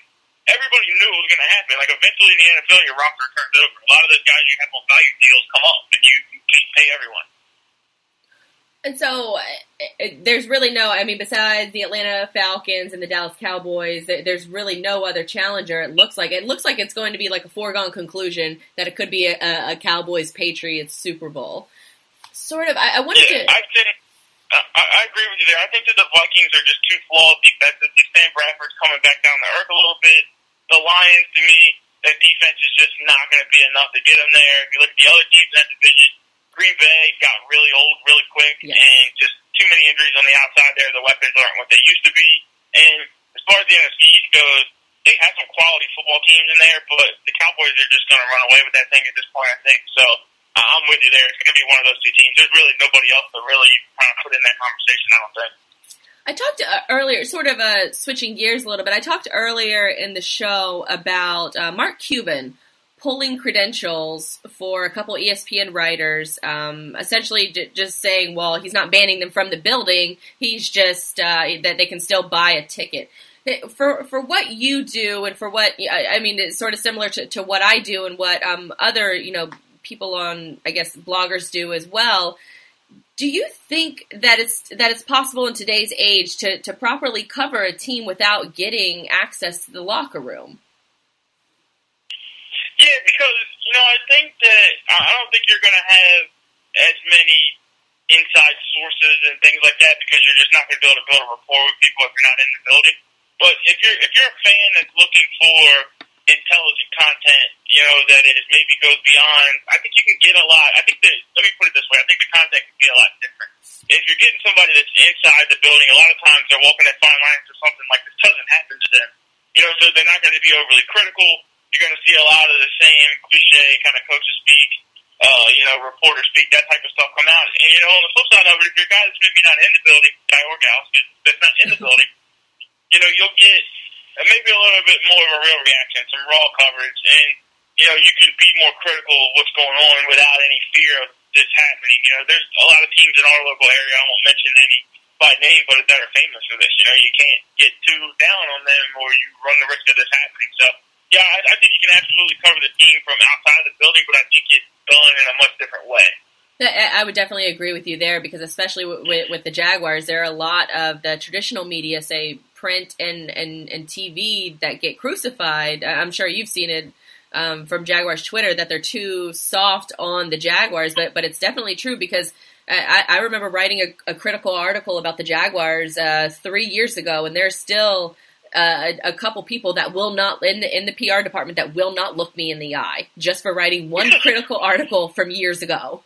everybody knew it was going to happen. Like eventually in the NFL, your roster turns over. A lot of those guys you have on value deals come up, and you, you can't pay everyone. And so uh, there's really no, I mean, besides the Atlanta Falcons and the Dallas Cowboys, there's really no other challenger. It looks like it looks like it's going to be like a foregone conclusion that it could be a, a Cowboys Patriots Super Bowl. Sort of. I, I wanted yeah, to. I think I, I agree with you there. I think that the Vikings are just too flawed defensively. Sam Bradford's coming back down the earth a little bit. The Lions, to me, their defense is just not going to be enough to get them there. If you look at the other teams in that division Green Bay got really old really quick, yes. and just too many injuries on the outside there. The weapons aren't what they used to be. And as far as the NFC East goes, they have some quality football teams in there, but the Cowboys are just going to run away with that thing at this point, I think. So uh, I'm with you there. It's going to be one of those two teams. There's really nobody else to really kind of put in that conversation, I don't think. I talked uh, earlier, sort of uh, switching gears a little bit. I talked earlier in the show about uh, Mark Cuban pulling credentials for a couple ESPN writers, um, essentially just saying, well, he's not banning them from the building. He's just uh, that they can still buy a ticket. For for what you do and for what I, I mean, it's sort of similar to, to what I do and what um, other you know people on I guess bloggers do as well. Do you think that it's that it's possible in today's age to, to properly cover a team without getting access to the locker room? Yeah, because you know I think that I don't think you're going to have as many inside sources and things like that because you're just not going to be able to build a rapport with people if you're not in the building. But if you're if you're a fan that's looking for intelligent content, you know that is maybe goes beyond. I think you can get a lot. I think that let me put it this way. I think the content can be a lot different. If you're getting somebody that's inside the building, a lot of times they're walking that fine line to something like this doesn't happen to them. You know, so they're not going to be overly critical you're going to see a lot of the same cliche kind of coaches speak, uh, you know, reporter speak, that type of stuff come out. And, you know, on the flip side of it, if you're guy that's maybe not in the building, guy or gal, that's not in the building, you know, you'll get maybe a little bit more of a real reaction, some raw coverage, and, you know, you can be more critical of what's going on without any fear of this happening. You know, there's a lot of teams in our local area, I won't mention any by name, but that are famous for this. You know, you can't get too down on them or you run the risk of this happening. So, yeah, I, I think you can absolutely cover the team from outside the building, but I think it's done in a much different way. I would definitely agree with you there because, especially with, with, with, the Jaguars, there are a lot of the traditional media, say print and, and, and TV, that get crucified. I'm sure you've seen it um, from Jaguars Twitter that they're too soft on the Jaguars, but but it's definitely true because I, I remember writing a, a, critical article about the Jaguars uh, three years ago, and they're still uh, a, a, couple people that will not in the in the PR department that will not look me in the eye just for writing one critical article from years ago.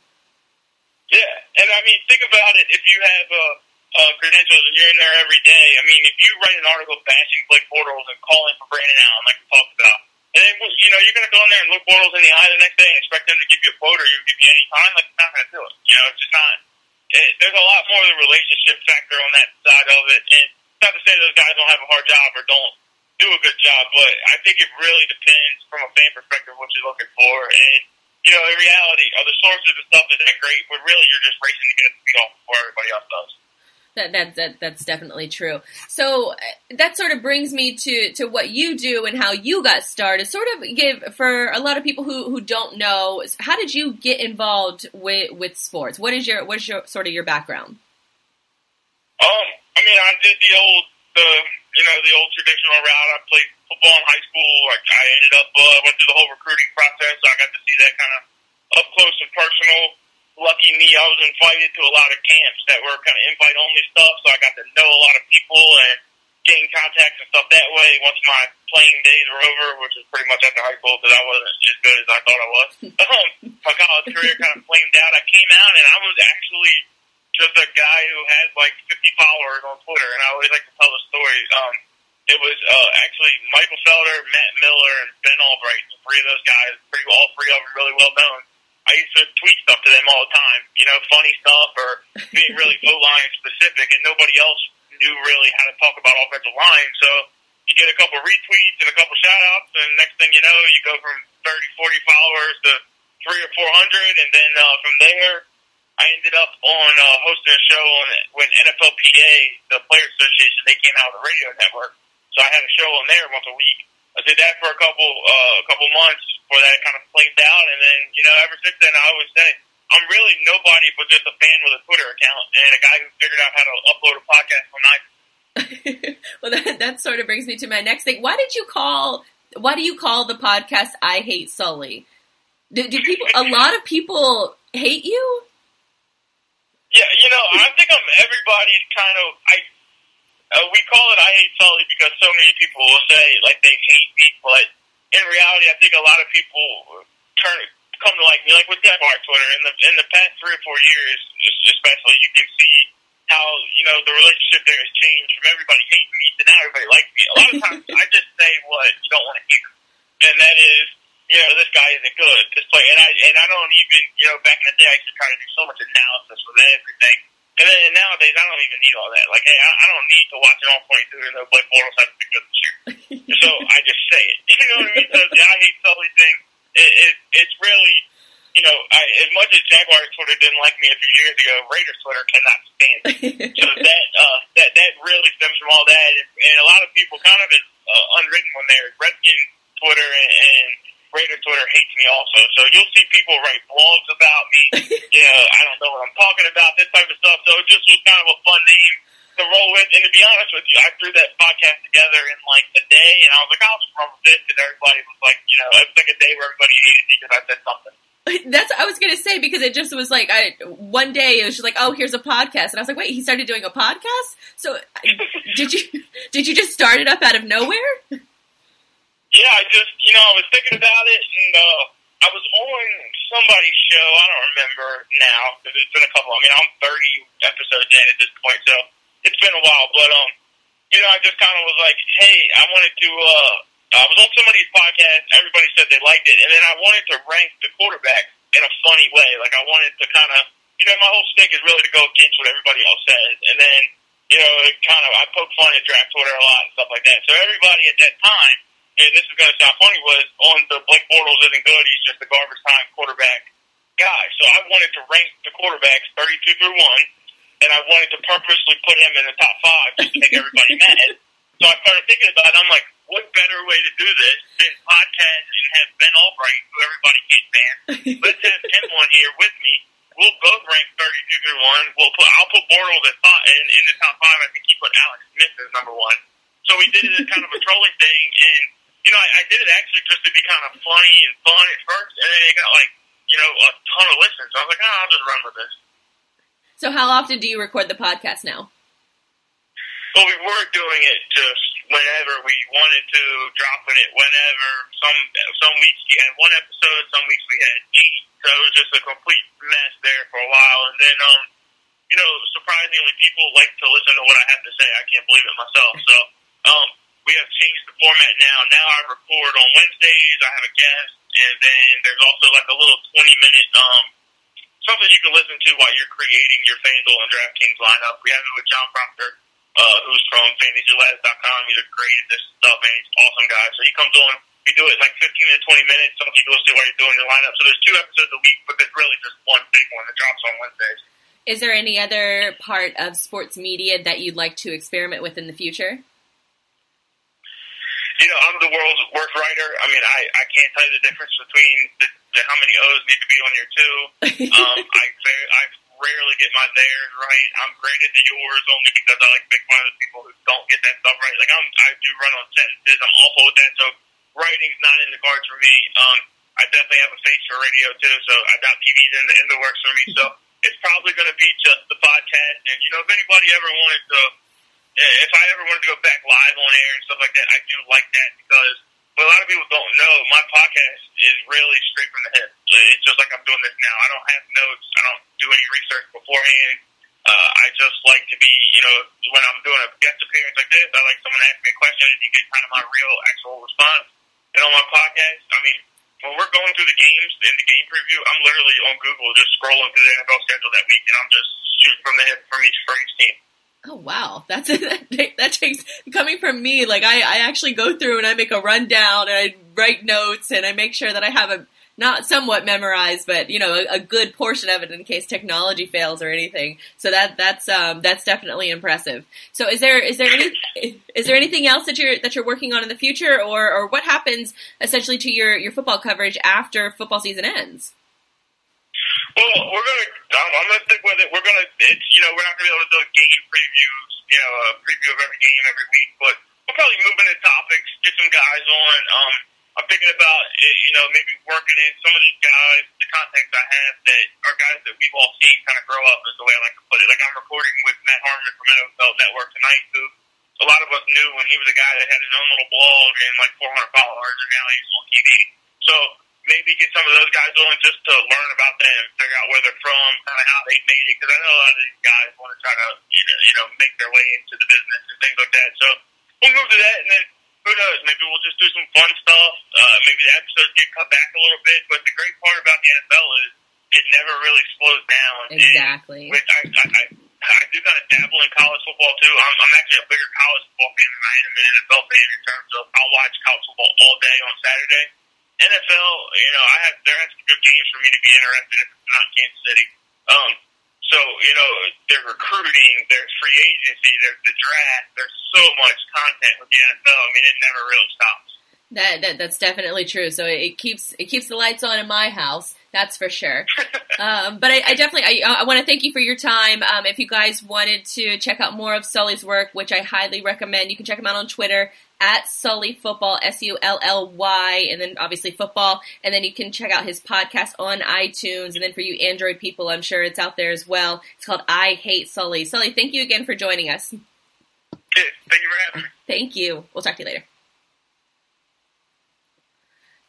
Yeah, and I mean, think about it. If you have uh, uh, credentials and you're in there every day, I mean, if you write an article bashing Blake Bortles and calling for Brandon Allen, like we talked about, and then you know you're going to go in there and look Bortles in the eye the next day and expect them to give you a quote or give you any time, like it's not going to do it. You know, it's just not it, there's a lot more of the relationship factor on that side of it. And not to say those guys don't have a hard job or don't do a good job, but I think it really depends from a fan perspective what you're looking for. And you know, in reality, are the sources of stuff is that great? But really, you're just racing to get the speed off before everybody else does. That, that, that that's definitely true. So uh, that sort of brings me to, to what you do and how you got started. Sort of give for a lot of people who, who don't know, how did you get involved with, with sports? What is your what is your sort of your background? Um, I mean, I did the old the you know the old traditional route. I played football in high school. I, I ended up uh, went through the whole recruiting process. So I got to see that kind of up close and personal lucky me, I was invited to a lot of camps that were kind of invite only stuff, so I got to know a lot of people and gain contacts and stuff that way. Once my playing days were over, which was pretty much after high school because I wasn't as good as I thought I was, um, my college career kind of flamed out. I came out and I was actually just a guy who had like 50 followers on Twitter, and I always like to tell the story. Um, it was uh, actually Michael Felder, Matt Miller, and Ben Albright. Three of those guys, pretty all three of them really well known I used to tweet stuff to them all the time, you know, funny stuff or being really O line specific, and nobody else knew really how to talk about offensive line. So you get a couple retweets and a couple shout outs, and next thing you know, you go from 30, 40 followers to three or 400, and then uh, from there, I ended up on uh, hosting a show on when NFLPA, the Players Association, they came out with a radio network. So I had a show on there once a week. I did that for a couple uh, a couple months before that kind of flamed out. And then, you know, ever since then, I always say, I'm really nobody but just a fan with a Twitter account and a guy who figured out how to upload a podcast on iTunes. well, that, that sort of brings me to my next thing. Why did you call? Why do you call the podcast "I Hate Sully"? Do, do people? a lot of people hate you. Yeah, you know, I think I'm everybody's kind of. I uh, we call it "I Hate Sully" because so many people will say like they hate me, but in reality, I think a lot of people turn come to like me, like with Jaguar Twitter. In the in the past three or four years, especially, you can see how you know the relationship there has changed from everybody hating me to now everybody likes me. A lot of times, I just say what you don't want to hear, and that is, you know, this guy isn't good. This play, and I and I don't even, you know, back in the day, I used to try to do so much analysis with everything. And then nowadays, I don't even need all that. Like, hey, I, I don't need to watch it all 22 and know Blake Bortles has to be good year. so I just say it. You know what I mean? So the I hate Sully thing, it, it, it's really, you know, I, as much as Jaguars Twitter didn't like me a few years ago, Raiders Twitter cannot stand me. so that, uh, that, that really stems from all that. And, and a lot of people kind of, it's uh, unwritten when they're Redskin Twitter and, and Raider Twitter hates me also. So you'll see people write blogs about me. you know, I don't know what I'm talking about, this type of stuff. So it just was kind of a fun name to roll with. And to be honest with you, I threw that podcast together in like a day, and I was like, I'll just run with it. And everybody was like, you know, it was like a day where everybody hated me because I said something. That's I was gonna say because it just was like I one day it was just like oh here's a podcast and I was like wait he started doing a podcast so did you did you just start it up out of nowhere? Yeah, I just you know I was thinking about it and uh, I was on somebody's show I don't remember now because it's been a couple I mean I'm 30 episodes in at this point so it's been a while, but um, you know, I just kind of was like, hey, I wanted to uh, I was on somebody's podcast. Everybody said they liked it, and then I wanted to rank the quarterback in a funny way. Like I wanted to kind of, you know, my whole stink is really to go against what everybody else says, and then, you know, it kind of I poke fun at draft Twitter a lot and stuff like that. So everybody at that time, and this is going to sound funny, was on the Blake Bortles isn't good. He's just a garbage time quarterback guy. So I wanted to rank the quarterbacks 32 through one, and I wanted to purposely put him in the top five just to make everybody mad. So I started thinking about it. I'm like, what better way to do this than podcast and have Ben Albright, who everybody can't stand. Let's have him on here with me. We'll both rank 32 through one. We'll put I'll put Bortles at five, in, in the top five. I think he put Alex Smith as number one. So we did it as kind of a trolling thing, and you know I, I did it actually just to be kind of funny and fun at first, and then it got like you know a ton of listens. So I was like, oh, I'll just run with this. So how often do you record the podcast now? Well, we were doing it just whenever we wanted to, dropping it whenever. Some some weeks we had one episode, some weeks we had eight. So it was just a complete mess there for a while. And then, um, you know, surprisingly, people like to listen to what I have to say. I can't believe it myself. So, um, we have changed the format now. Now I record on Wednesdays. I have a guest, and then there's also like a little 20 minute um something you can listen to while you're creating your FanDuel and DraftKings lineup. We have it with John Proctor uh, who's from FantasyLabs.com. He's a great at this stuff, and he's an awesome guy. So he comes on. We do it like 15 to 20 minutes. Some people see while you're doing your lineup. So there's two episodes a week, but there's really just one big one that drops on Wednesdays. Is there any other part of sports media that you'd like to experiment with in the future? You know, I'm the world's worst writer. I mean, I, I can't tell you the difference between the, the, how many O's need to be on your two. um, I, I rarely get my theirs right. I'm great at the yours only because I like to make fun of the people who don't get that stuff right. Like I'm, I do run on sentences. I'm awful with that. So writing's not in the cards for me. Um, I definitely have a face for radio too. So I got TVs in the in the works for me. So it's probably going to be just the podcast. And you know, if anybody ever wanted to, if I ever wanted to go back live on air and stuff like that, I do like that because what a lot of people don't know, my podcast is really straight from the hip. It's just like I'm doing this now. I don't have notes. I don't do any research beforehand. Uh, I just like to be, you know, when I'm doing a guest appearance like this, I like someone to ask me a question and you get kind of my real, actual response. And on my podcast, I mean, when we're going through the games in the game preview, I'm literally on Google just scrolling through the NFL schedule that week, and I'm just shooting from the hip from each for each team. Oh wow, that's that takes coming from me. Like I, I actually go through and I make a rundown and I write notes and I make sure that I have a not somewhat memorized, but you know a, a good portion of it in case technology fails or anything. So that that's um, that's definitely impressive. So is there is there any is there anything else that you're that you're working on in the future, or or what happens essentially to your your football coverage after football season ends? Well, we're gonna. I'm, gonna stick with it. We're gonna. It's you know we're not gonna be able to do game previews. You know, a preview of every game every week, but we'll probably move into topics, get some guys on. Um, I'm thinking about eh, you know maybe working in some of these guys, the contacts I have that are guys that we've all seen kind of grow up is the way I like to put it. Like I'm recording with Matt Harmon from NFL Network tonight, who a lot of us knew when he was a guy that had his own little blog and like 400 followers, and now he's on TV. So maybe get some of those guys on just to learn about them, figure out where they're from, kind of how they made it. Because I know a lot of these guys want to try to, you know, you know, make their way into the business and things like that. So we'll move to that, and then who knows? Maybe we'll just do some fun stuff. Uh, maybe the episodes get cut back a little bit. But the great part about the NFL is it never really slows down. Exactly. And, which I, I, I I do kind of dabble in college football too. I'm, I'm actually a bigger college football fan than I am an NFL fan in terms of I'll watch college football all day on Saturday. NFL, you know, I have there has to be good games for me to be interested if it's not Kansas City. Um, so you know, there's recruiting, there's free agency, there's the draft. There's so much content with the NFL. I mean, it never really stops. That, that that's definitely true. So it keeps it keeps the lights on in my house. That's for sure. um, but I, I definitely I, I want to thank you for your time. Um, if you guys wanted to check out more of Sully's work, which I highly recommend, you can check him out on Twitter at Sully Football, S U L L Y, and then obviously football. And then you can check out his podcast on iTunes. And then for you Android people, I'm sure it's out there as well. It's called I Hate Sully. Sully, thank you again for joining us. Thank you for having me. Thank you. We'll talk to you later.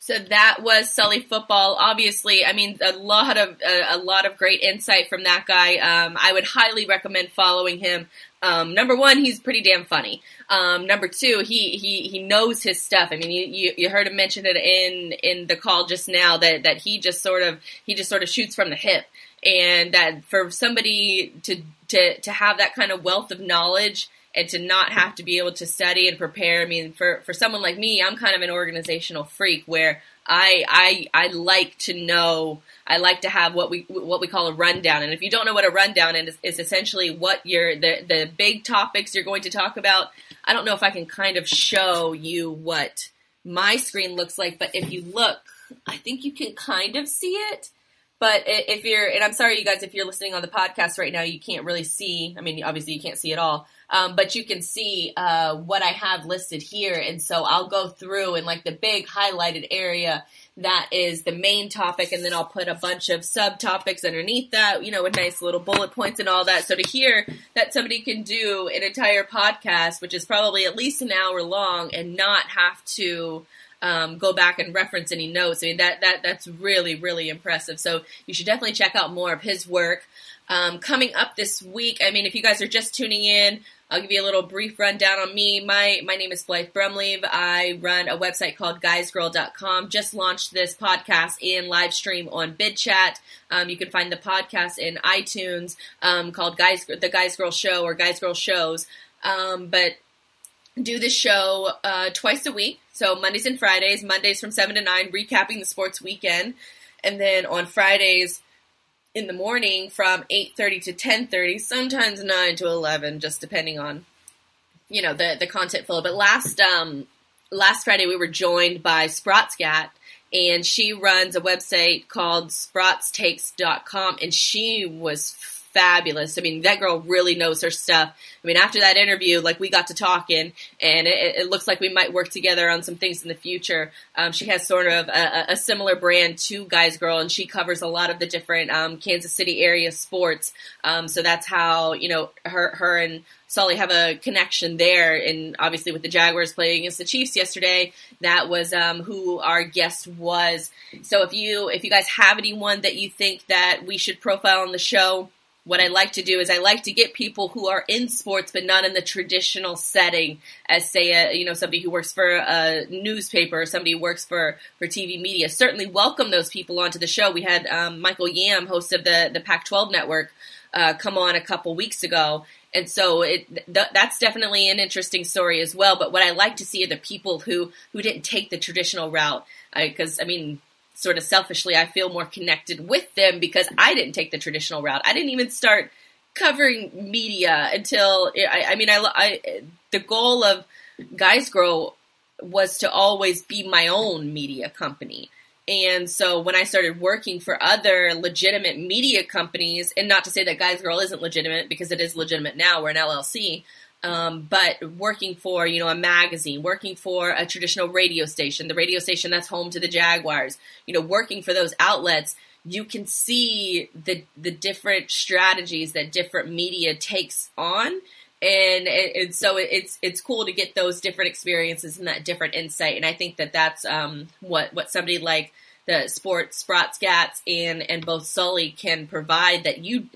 So that was Sully football. Obviously, I mean a lot of a, a lot of great insight from that guy. Um, I would highly recommend following him. Um, number one, he's pretty damn funny. Um, number two, he, he, he knows his stuff. I mean, you, you, you, heard him mention it in, in the call just now that, that he just sort of, he just sort of shoots from the hip. And that for somebody to, to, to have that kind of wealth of knowledge and to not have to be able to study and prepare. I mean, for, for someone like me, I'm kind of an organizational freak where I, I, I like to know, I like to have what we, what we call a rundown. And if you don't know what a rundown is, is essentially what your, the, the big topics you're going to talk about. I don't know if I can kind of show you what my screen looks like, but if you look, I think you can kind of see it. But if you're, and I'm sorry, you guys, if you're listening on the podcast right now, you can't really see. I mean, obviously, you can't see it all, um, but you can see uh, what I have listed here. And so I'll go through and like the big highlighted area that is the main topic, and then I'll put a bunch of subtopics underneath that, you know, with nice little bullet points and all that. So to hear that somebody can do an entire podcast, which is probably at least an hour long, and not have to um, go back and reference any notes. I mean, that, that, that's really, really impressive. So you should definitely check out more of his work. Um, coming up this week, I mean, if you guys are just tuning in, I'll give you a little brief rundown on me. My my name is Blythe Brumleve. I run a website called guysgirl.com. Just launched this podcast in live stream on BidChat. Um, you can find the podcast in iTunes um, called Guys the Guys Girl Show or Guys Girl Shows. Um, but do the show uh, twice a week. So Mondays and Fridays. Mondays from seven to nine, recapping the sports weekend, and then on Fridays in the morning from 8.30 to 10.30 sometimes 9 to 11 just depending on you know the, the content flow. But last um, last friday we were joined by sprotsgat and she runs a website called sprotstakes.com and she was fabulous. I mean, that girl really knows her stuff. I mean, after that interview, like we got to talking, and it, it looks like we might work together on some things in the future. Um, she has sort of a, a, similar brand to Guys Girl, and she covers a lot of the different um, Kansas City area sports. Um, so that's how you know her, her and Sully have a connection there, and obviously with the Jaguars playing against the Chiefs yesterday, that was um, who our guest was. So if you if you guys have anyone that you think that we should profile on the show, what I like to do is I like to get people who are in sports but not in the traditional setting as say a, you know somebody who works for a newspaper or somebody who works for for TV media. Certainly welcome those people onto the show. We had um, Michael Yam, host of the the Pac-12 network, uh, come on a couple weeks ago. And so it, th- that's definitely an interesting story as well. But what I like to see are the people who, who didn't take the traditional route. Because, I, I mean, sort of selfishly, I feel more connected with them because I didn't take the traditional route. I didn't even start covering media until I, I mean, I, I, the goal of Guys Girl was to always be my own media company. And so when I started working for other legitimate media companies, and not to say that Guys Girl isn't legitimate because it is legitimate now, we're an LLC, um, but working for you know a magazine, working for a traditional radio station, the radio station that's home to the Jaguars, you know, working for those outlets, you can see the the different strategies that different media takes on. And, and so it's it's cool to get those different experiences and that different insight, and I think that that's um, what what somebody like the sports Sprotsgats and and both Sully can provide that you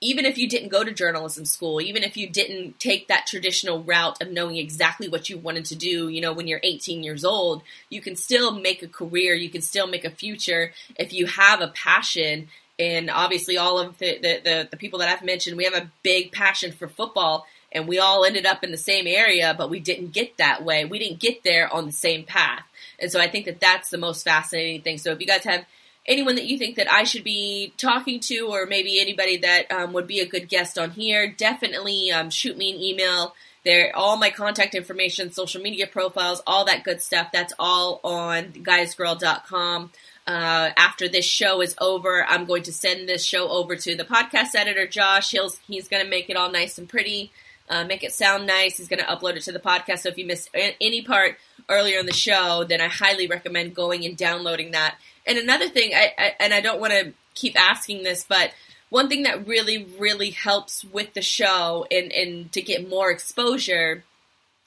even if you didn't go to journalism school, even if you didn't take that traditional route of knowing exactly what you wanted to do, you know, when you're 18 years old, you can still make a career, you can still make a future if you have a passion. And obviously, all of the, the, the, the people that I've mentioned, we have a big passion for football, and we all ended up in the same area, but we didn't get that way. We didn't get there on the same path. And so I think that that's the most fascinating thing. So if you guys have anyone that you think that I should be talking to, or maybe anybody that um, would be a good guest on here, definitely um, shoot me an email. There, all my contact information, social media profiles, all that good stuff. That's all on guysgirl.com. Uh, after this show is over, I'm going to send this show over to the podcast editor, Josh. He'll, he's going to make it all nice and pretty, uh, make it sound nice. He's going to upload it to the podcast. So if you missed any part earlier in the show, then I highly recommend going and downloading that and another thing, I, I and I don't want to keep asking this, but one thing that really, really helps with the show and, and to get more exposure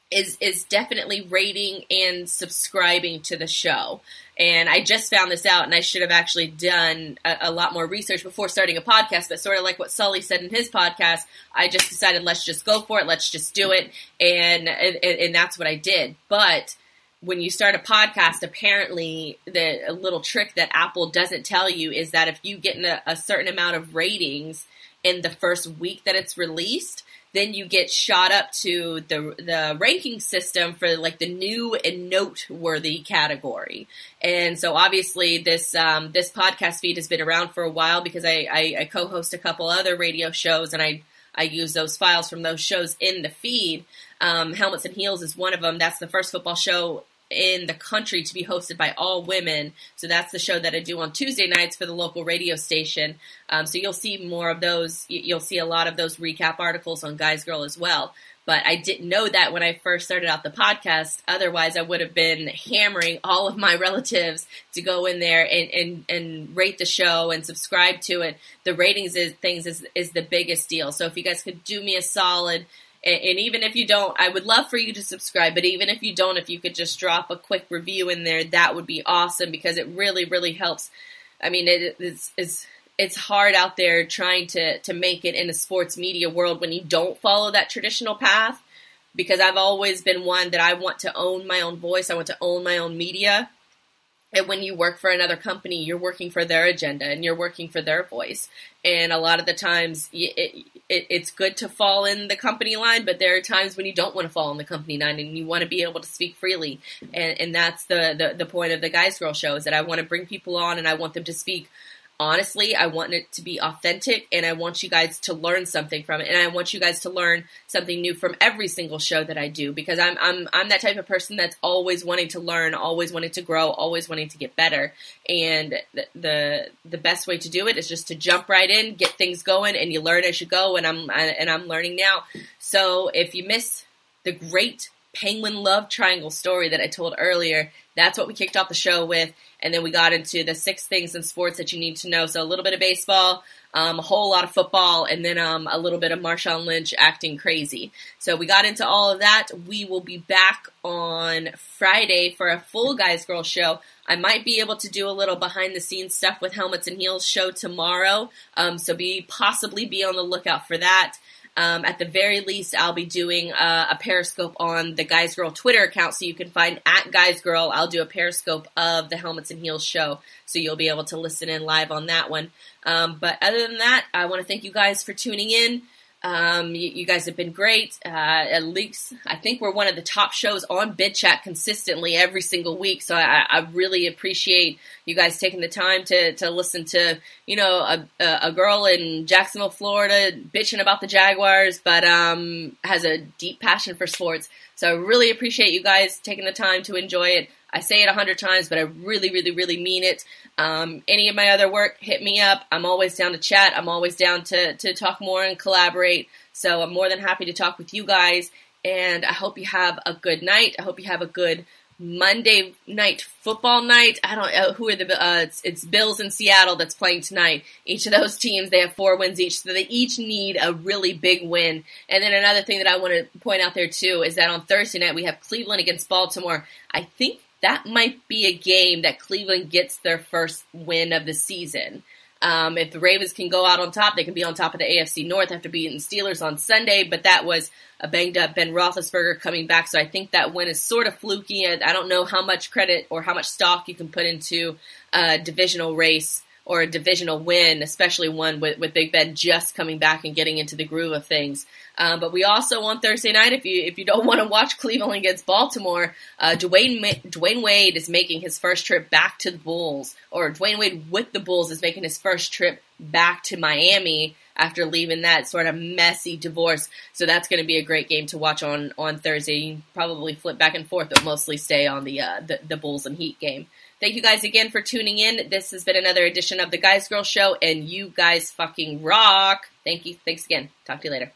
is is definitely rating and subscribing to the show. And I just found this out, and I should have actually done a, a, lot more research before starting a podcast. But sort of like what Sully said in his podcast, I just decided let's just go for it, let's just do it, and and, and that's what I did. But when you start a podcast, apparently the little trick that Apple doesn't tell you is that if you get a, a certain amount of ratings in the first week that it's released, then you get shot up to the the ranking system for like the new and noteworthy category. And so obviously this um, this podcast feed has been around for a while because I, I, I co-host a couple other radio shows and I I use those files from those shows in the feed. Um, Helmets and Heels is one of them. That's the first football show in the country to be hosted by all women. So that's the show that I do on Tuesday nights for the local radio station. Um, so you'll see more of those. You'll see a lot of those recap articles on Guys Girl as well. But I didn't know that when I first started out the podcast. Otherwise, I would have been hammering all of my relatives to go in there and, and, and rate the show and subscribe to it. The ratings is, things is, is the biggest deal. So if you guys could do me a solid, and, and, even if you don't, I would love for you to subscribe. But even if you don't, if you could just drop a quick review in there, that would be awesome because it really, really helps. I mean, it, it's, it's it's hard out there trying to to make it in a sports media world when you don't follow that traditional path. Because I've always been one that I want to own my own voice. I want to own my own media. And when you work for another company, you're working for their agenda and you're working for their voice. And a lot of the times, it, it, it's good to fall in the company line, but there are times when you don't want to fall in the company line and you want to be able to speak freely. And, and that's the, the, the point of the Guys Girl show is that I want to bring people on and I want them to speak honestly, I want it to be authentic and I want you guys to learn something from it. And I want you guys to learn something new from every single show that I do because I'm, I'm, I'm that type of person that's always wanting to learn, always wanting to grow, always wanting to get better. And the, the, the best way to do it is just to jump right in, get things going and you learn as you go. And I'm, and I'm learning now. So if you miss the great penguin love triangle story that I told earlier, that's what we kicked off the show with. And then we got into the six things in sports that you need to know. So a little bit of baseball, um, a whole lot of football, and then um, a little bit of Marshawn Lynch acting crazy. So we got into all of that. We will be back on Friday for a full Guys Girl show. I might be able to do a little behind the scenes stuff with Helmets and Heels show tomorrow. Um, so be possibly be on the lookout for that. Um, at the very least, I'll be doing a, a, Periscope on the Guys Girl Twitter account, so you can find at Guys Girl. I'll do a Periscope of the Helmets and Heels show, so you'll be able to listen in live on that one. Um, but other than that, I want to thank you guys for tuning in. Um, you, you, guys have been great. Uh, at least I think we're one of the top shows on BidChat consistently every single week. So I, I, really appreciate you guys taking the time to, to listen to, you know, a, a girl in Jacksonville, Florida bitching about the Jaguars, but, um, has a deep passion for sports. So I really appreciate you guys taking the time to enjoy it. I say it a hundred times, but I really, really, really mean it. Um, any of my other work, hit me up. I'm always down to chat. I'm always down to, to talk more and collaborate. So I'm more than happy to talk with you guys. And I hope you have a good night. I hope you have a good Monday night football night. I don't know who are the uh, it's, it's, Bills in Seattle that's playing tonight. Each of those teams they have four wins each, so they each need a really big win. And then another thing that I want to point out there too is that on Thursday night we have Cleveland against Baltimore. I think that might be a game that Cleveland gets their first win of the season. Um, if the Ravens can go out on top, they can be on top of the AFC North after beating the Steelers on Sunday. But that was a banged up Ben Roethlisberger coming back, so I think that win is sort of fluky. And I don't know how much credit or how much stock you can put into a divisional race or a divisional win, especially one with, with Big Ben just coming back and getting into the groove of things. Um, but we also on Thursday night, if you if you don't want to watch Cleveland against Baltimore, uh, Dwyane Dwyane Wade is making his first trip back to the Bulls, or Dwyane Wade with the Bulls is making his first trip back to Miami after leaving that sort of messy divorce. So that's going to be a great game to watch on on Thursday. You probably flip back and forth, but mostly stay on the uh, the, the Bulls and Heat game. Thank you guys again for tuning in. This has been another edition of the Guys Girl Show, and you guys fucking rock. Thank you. Thanks again. Talk to you later.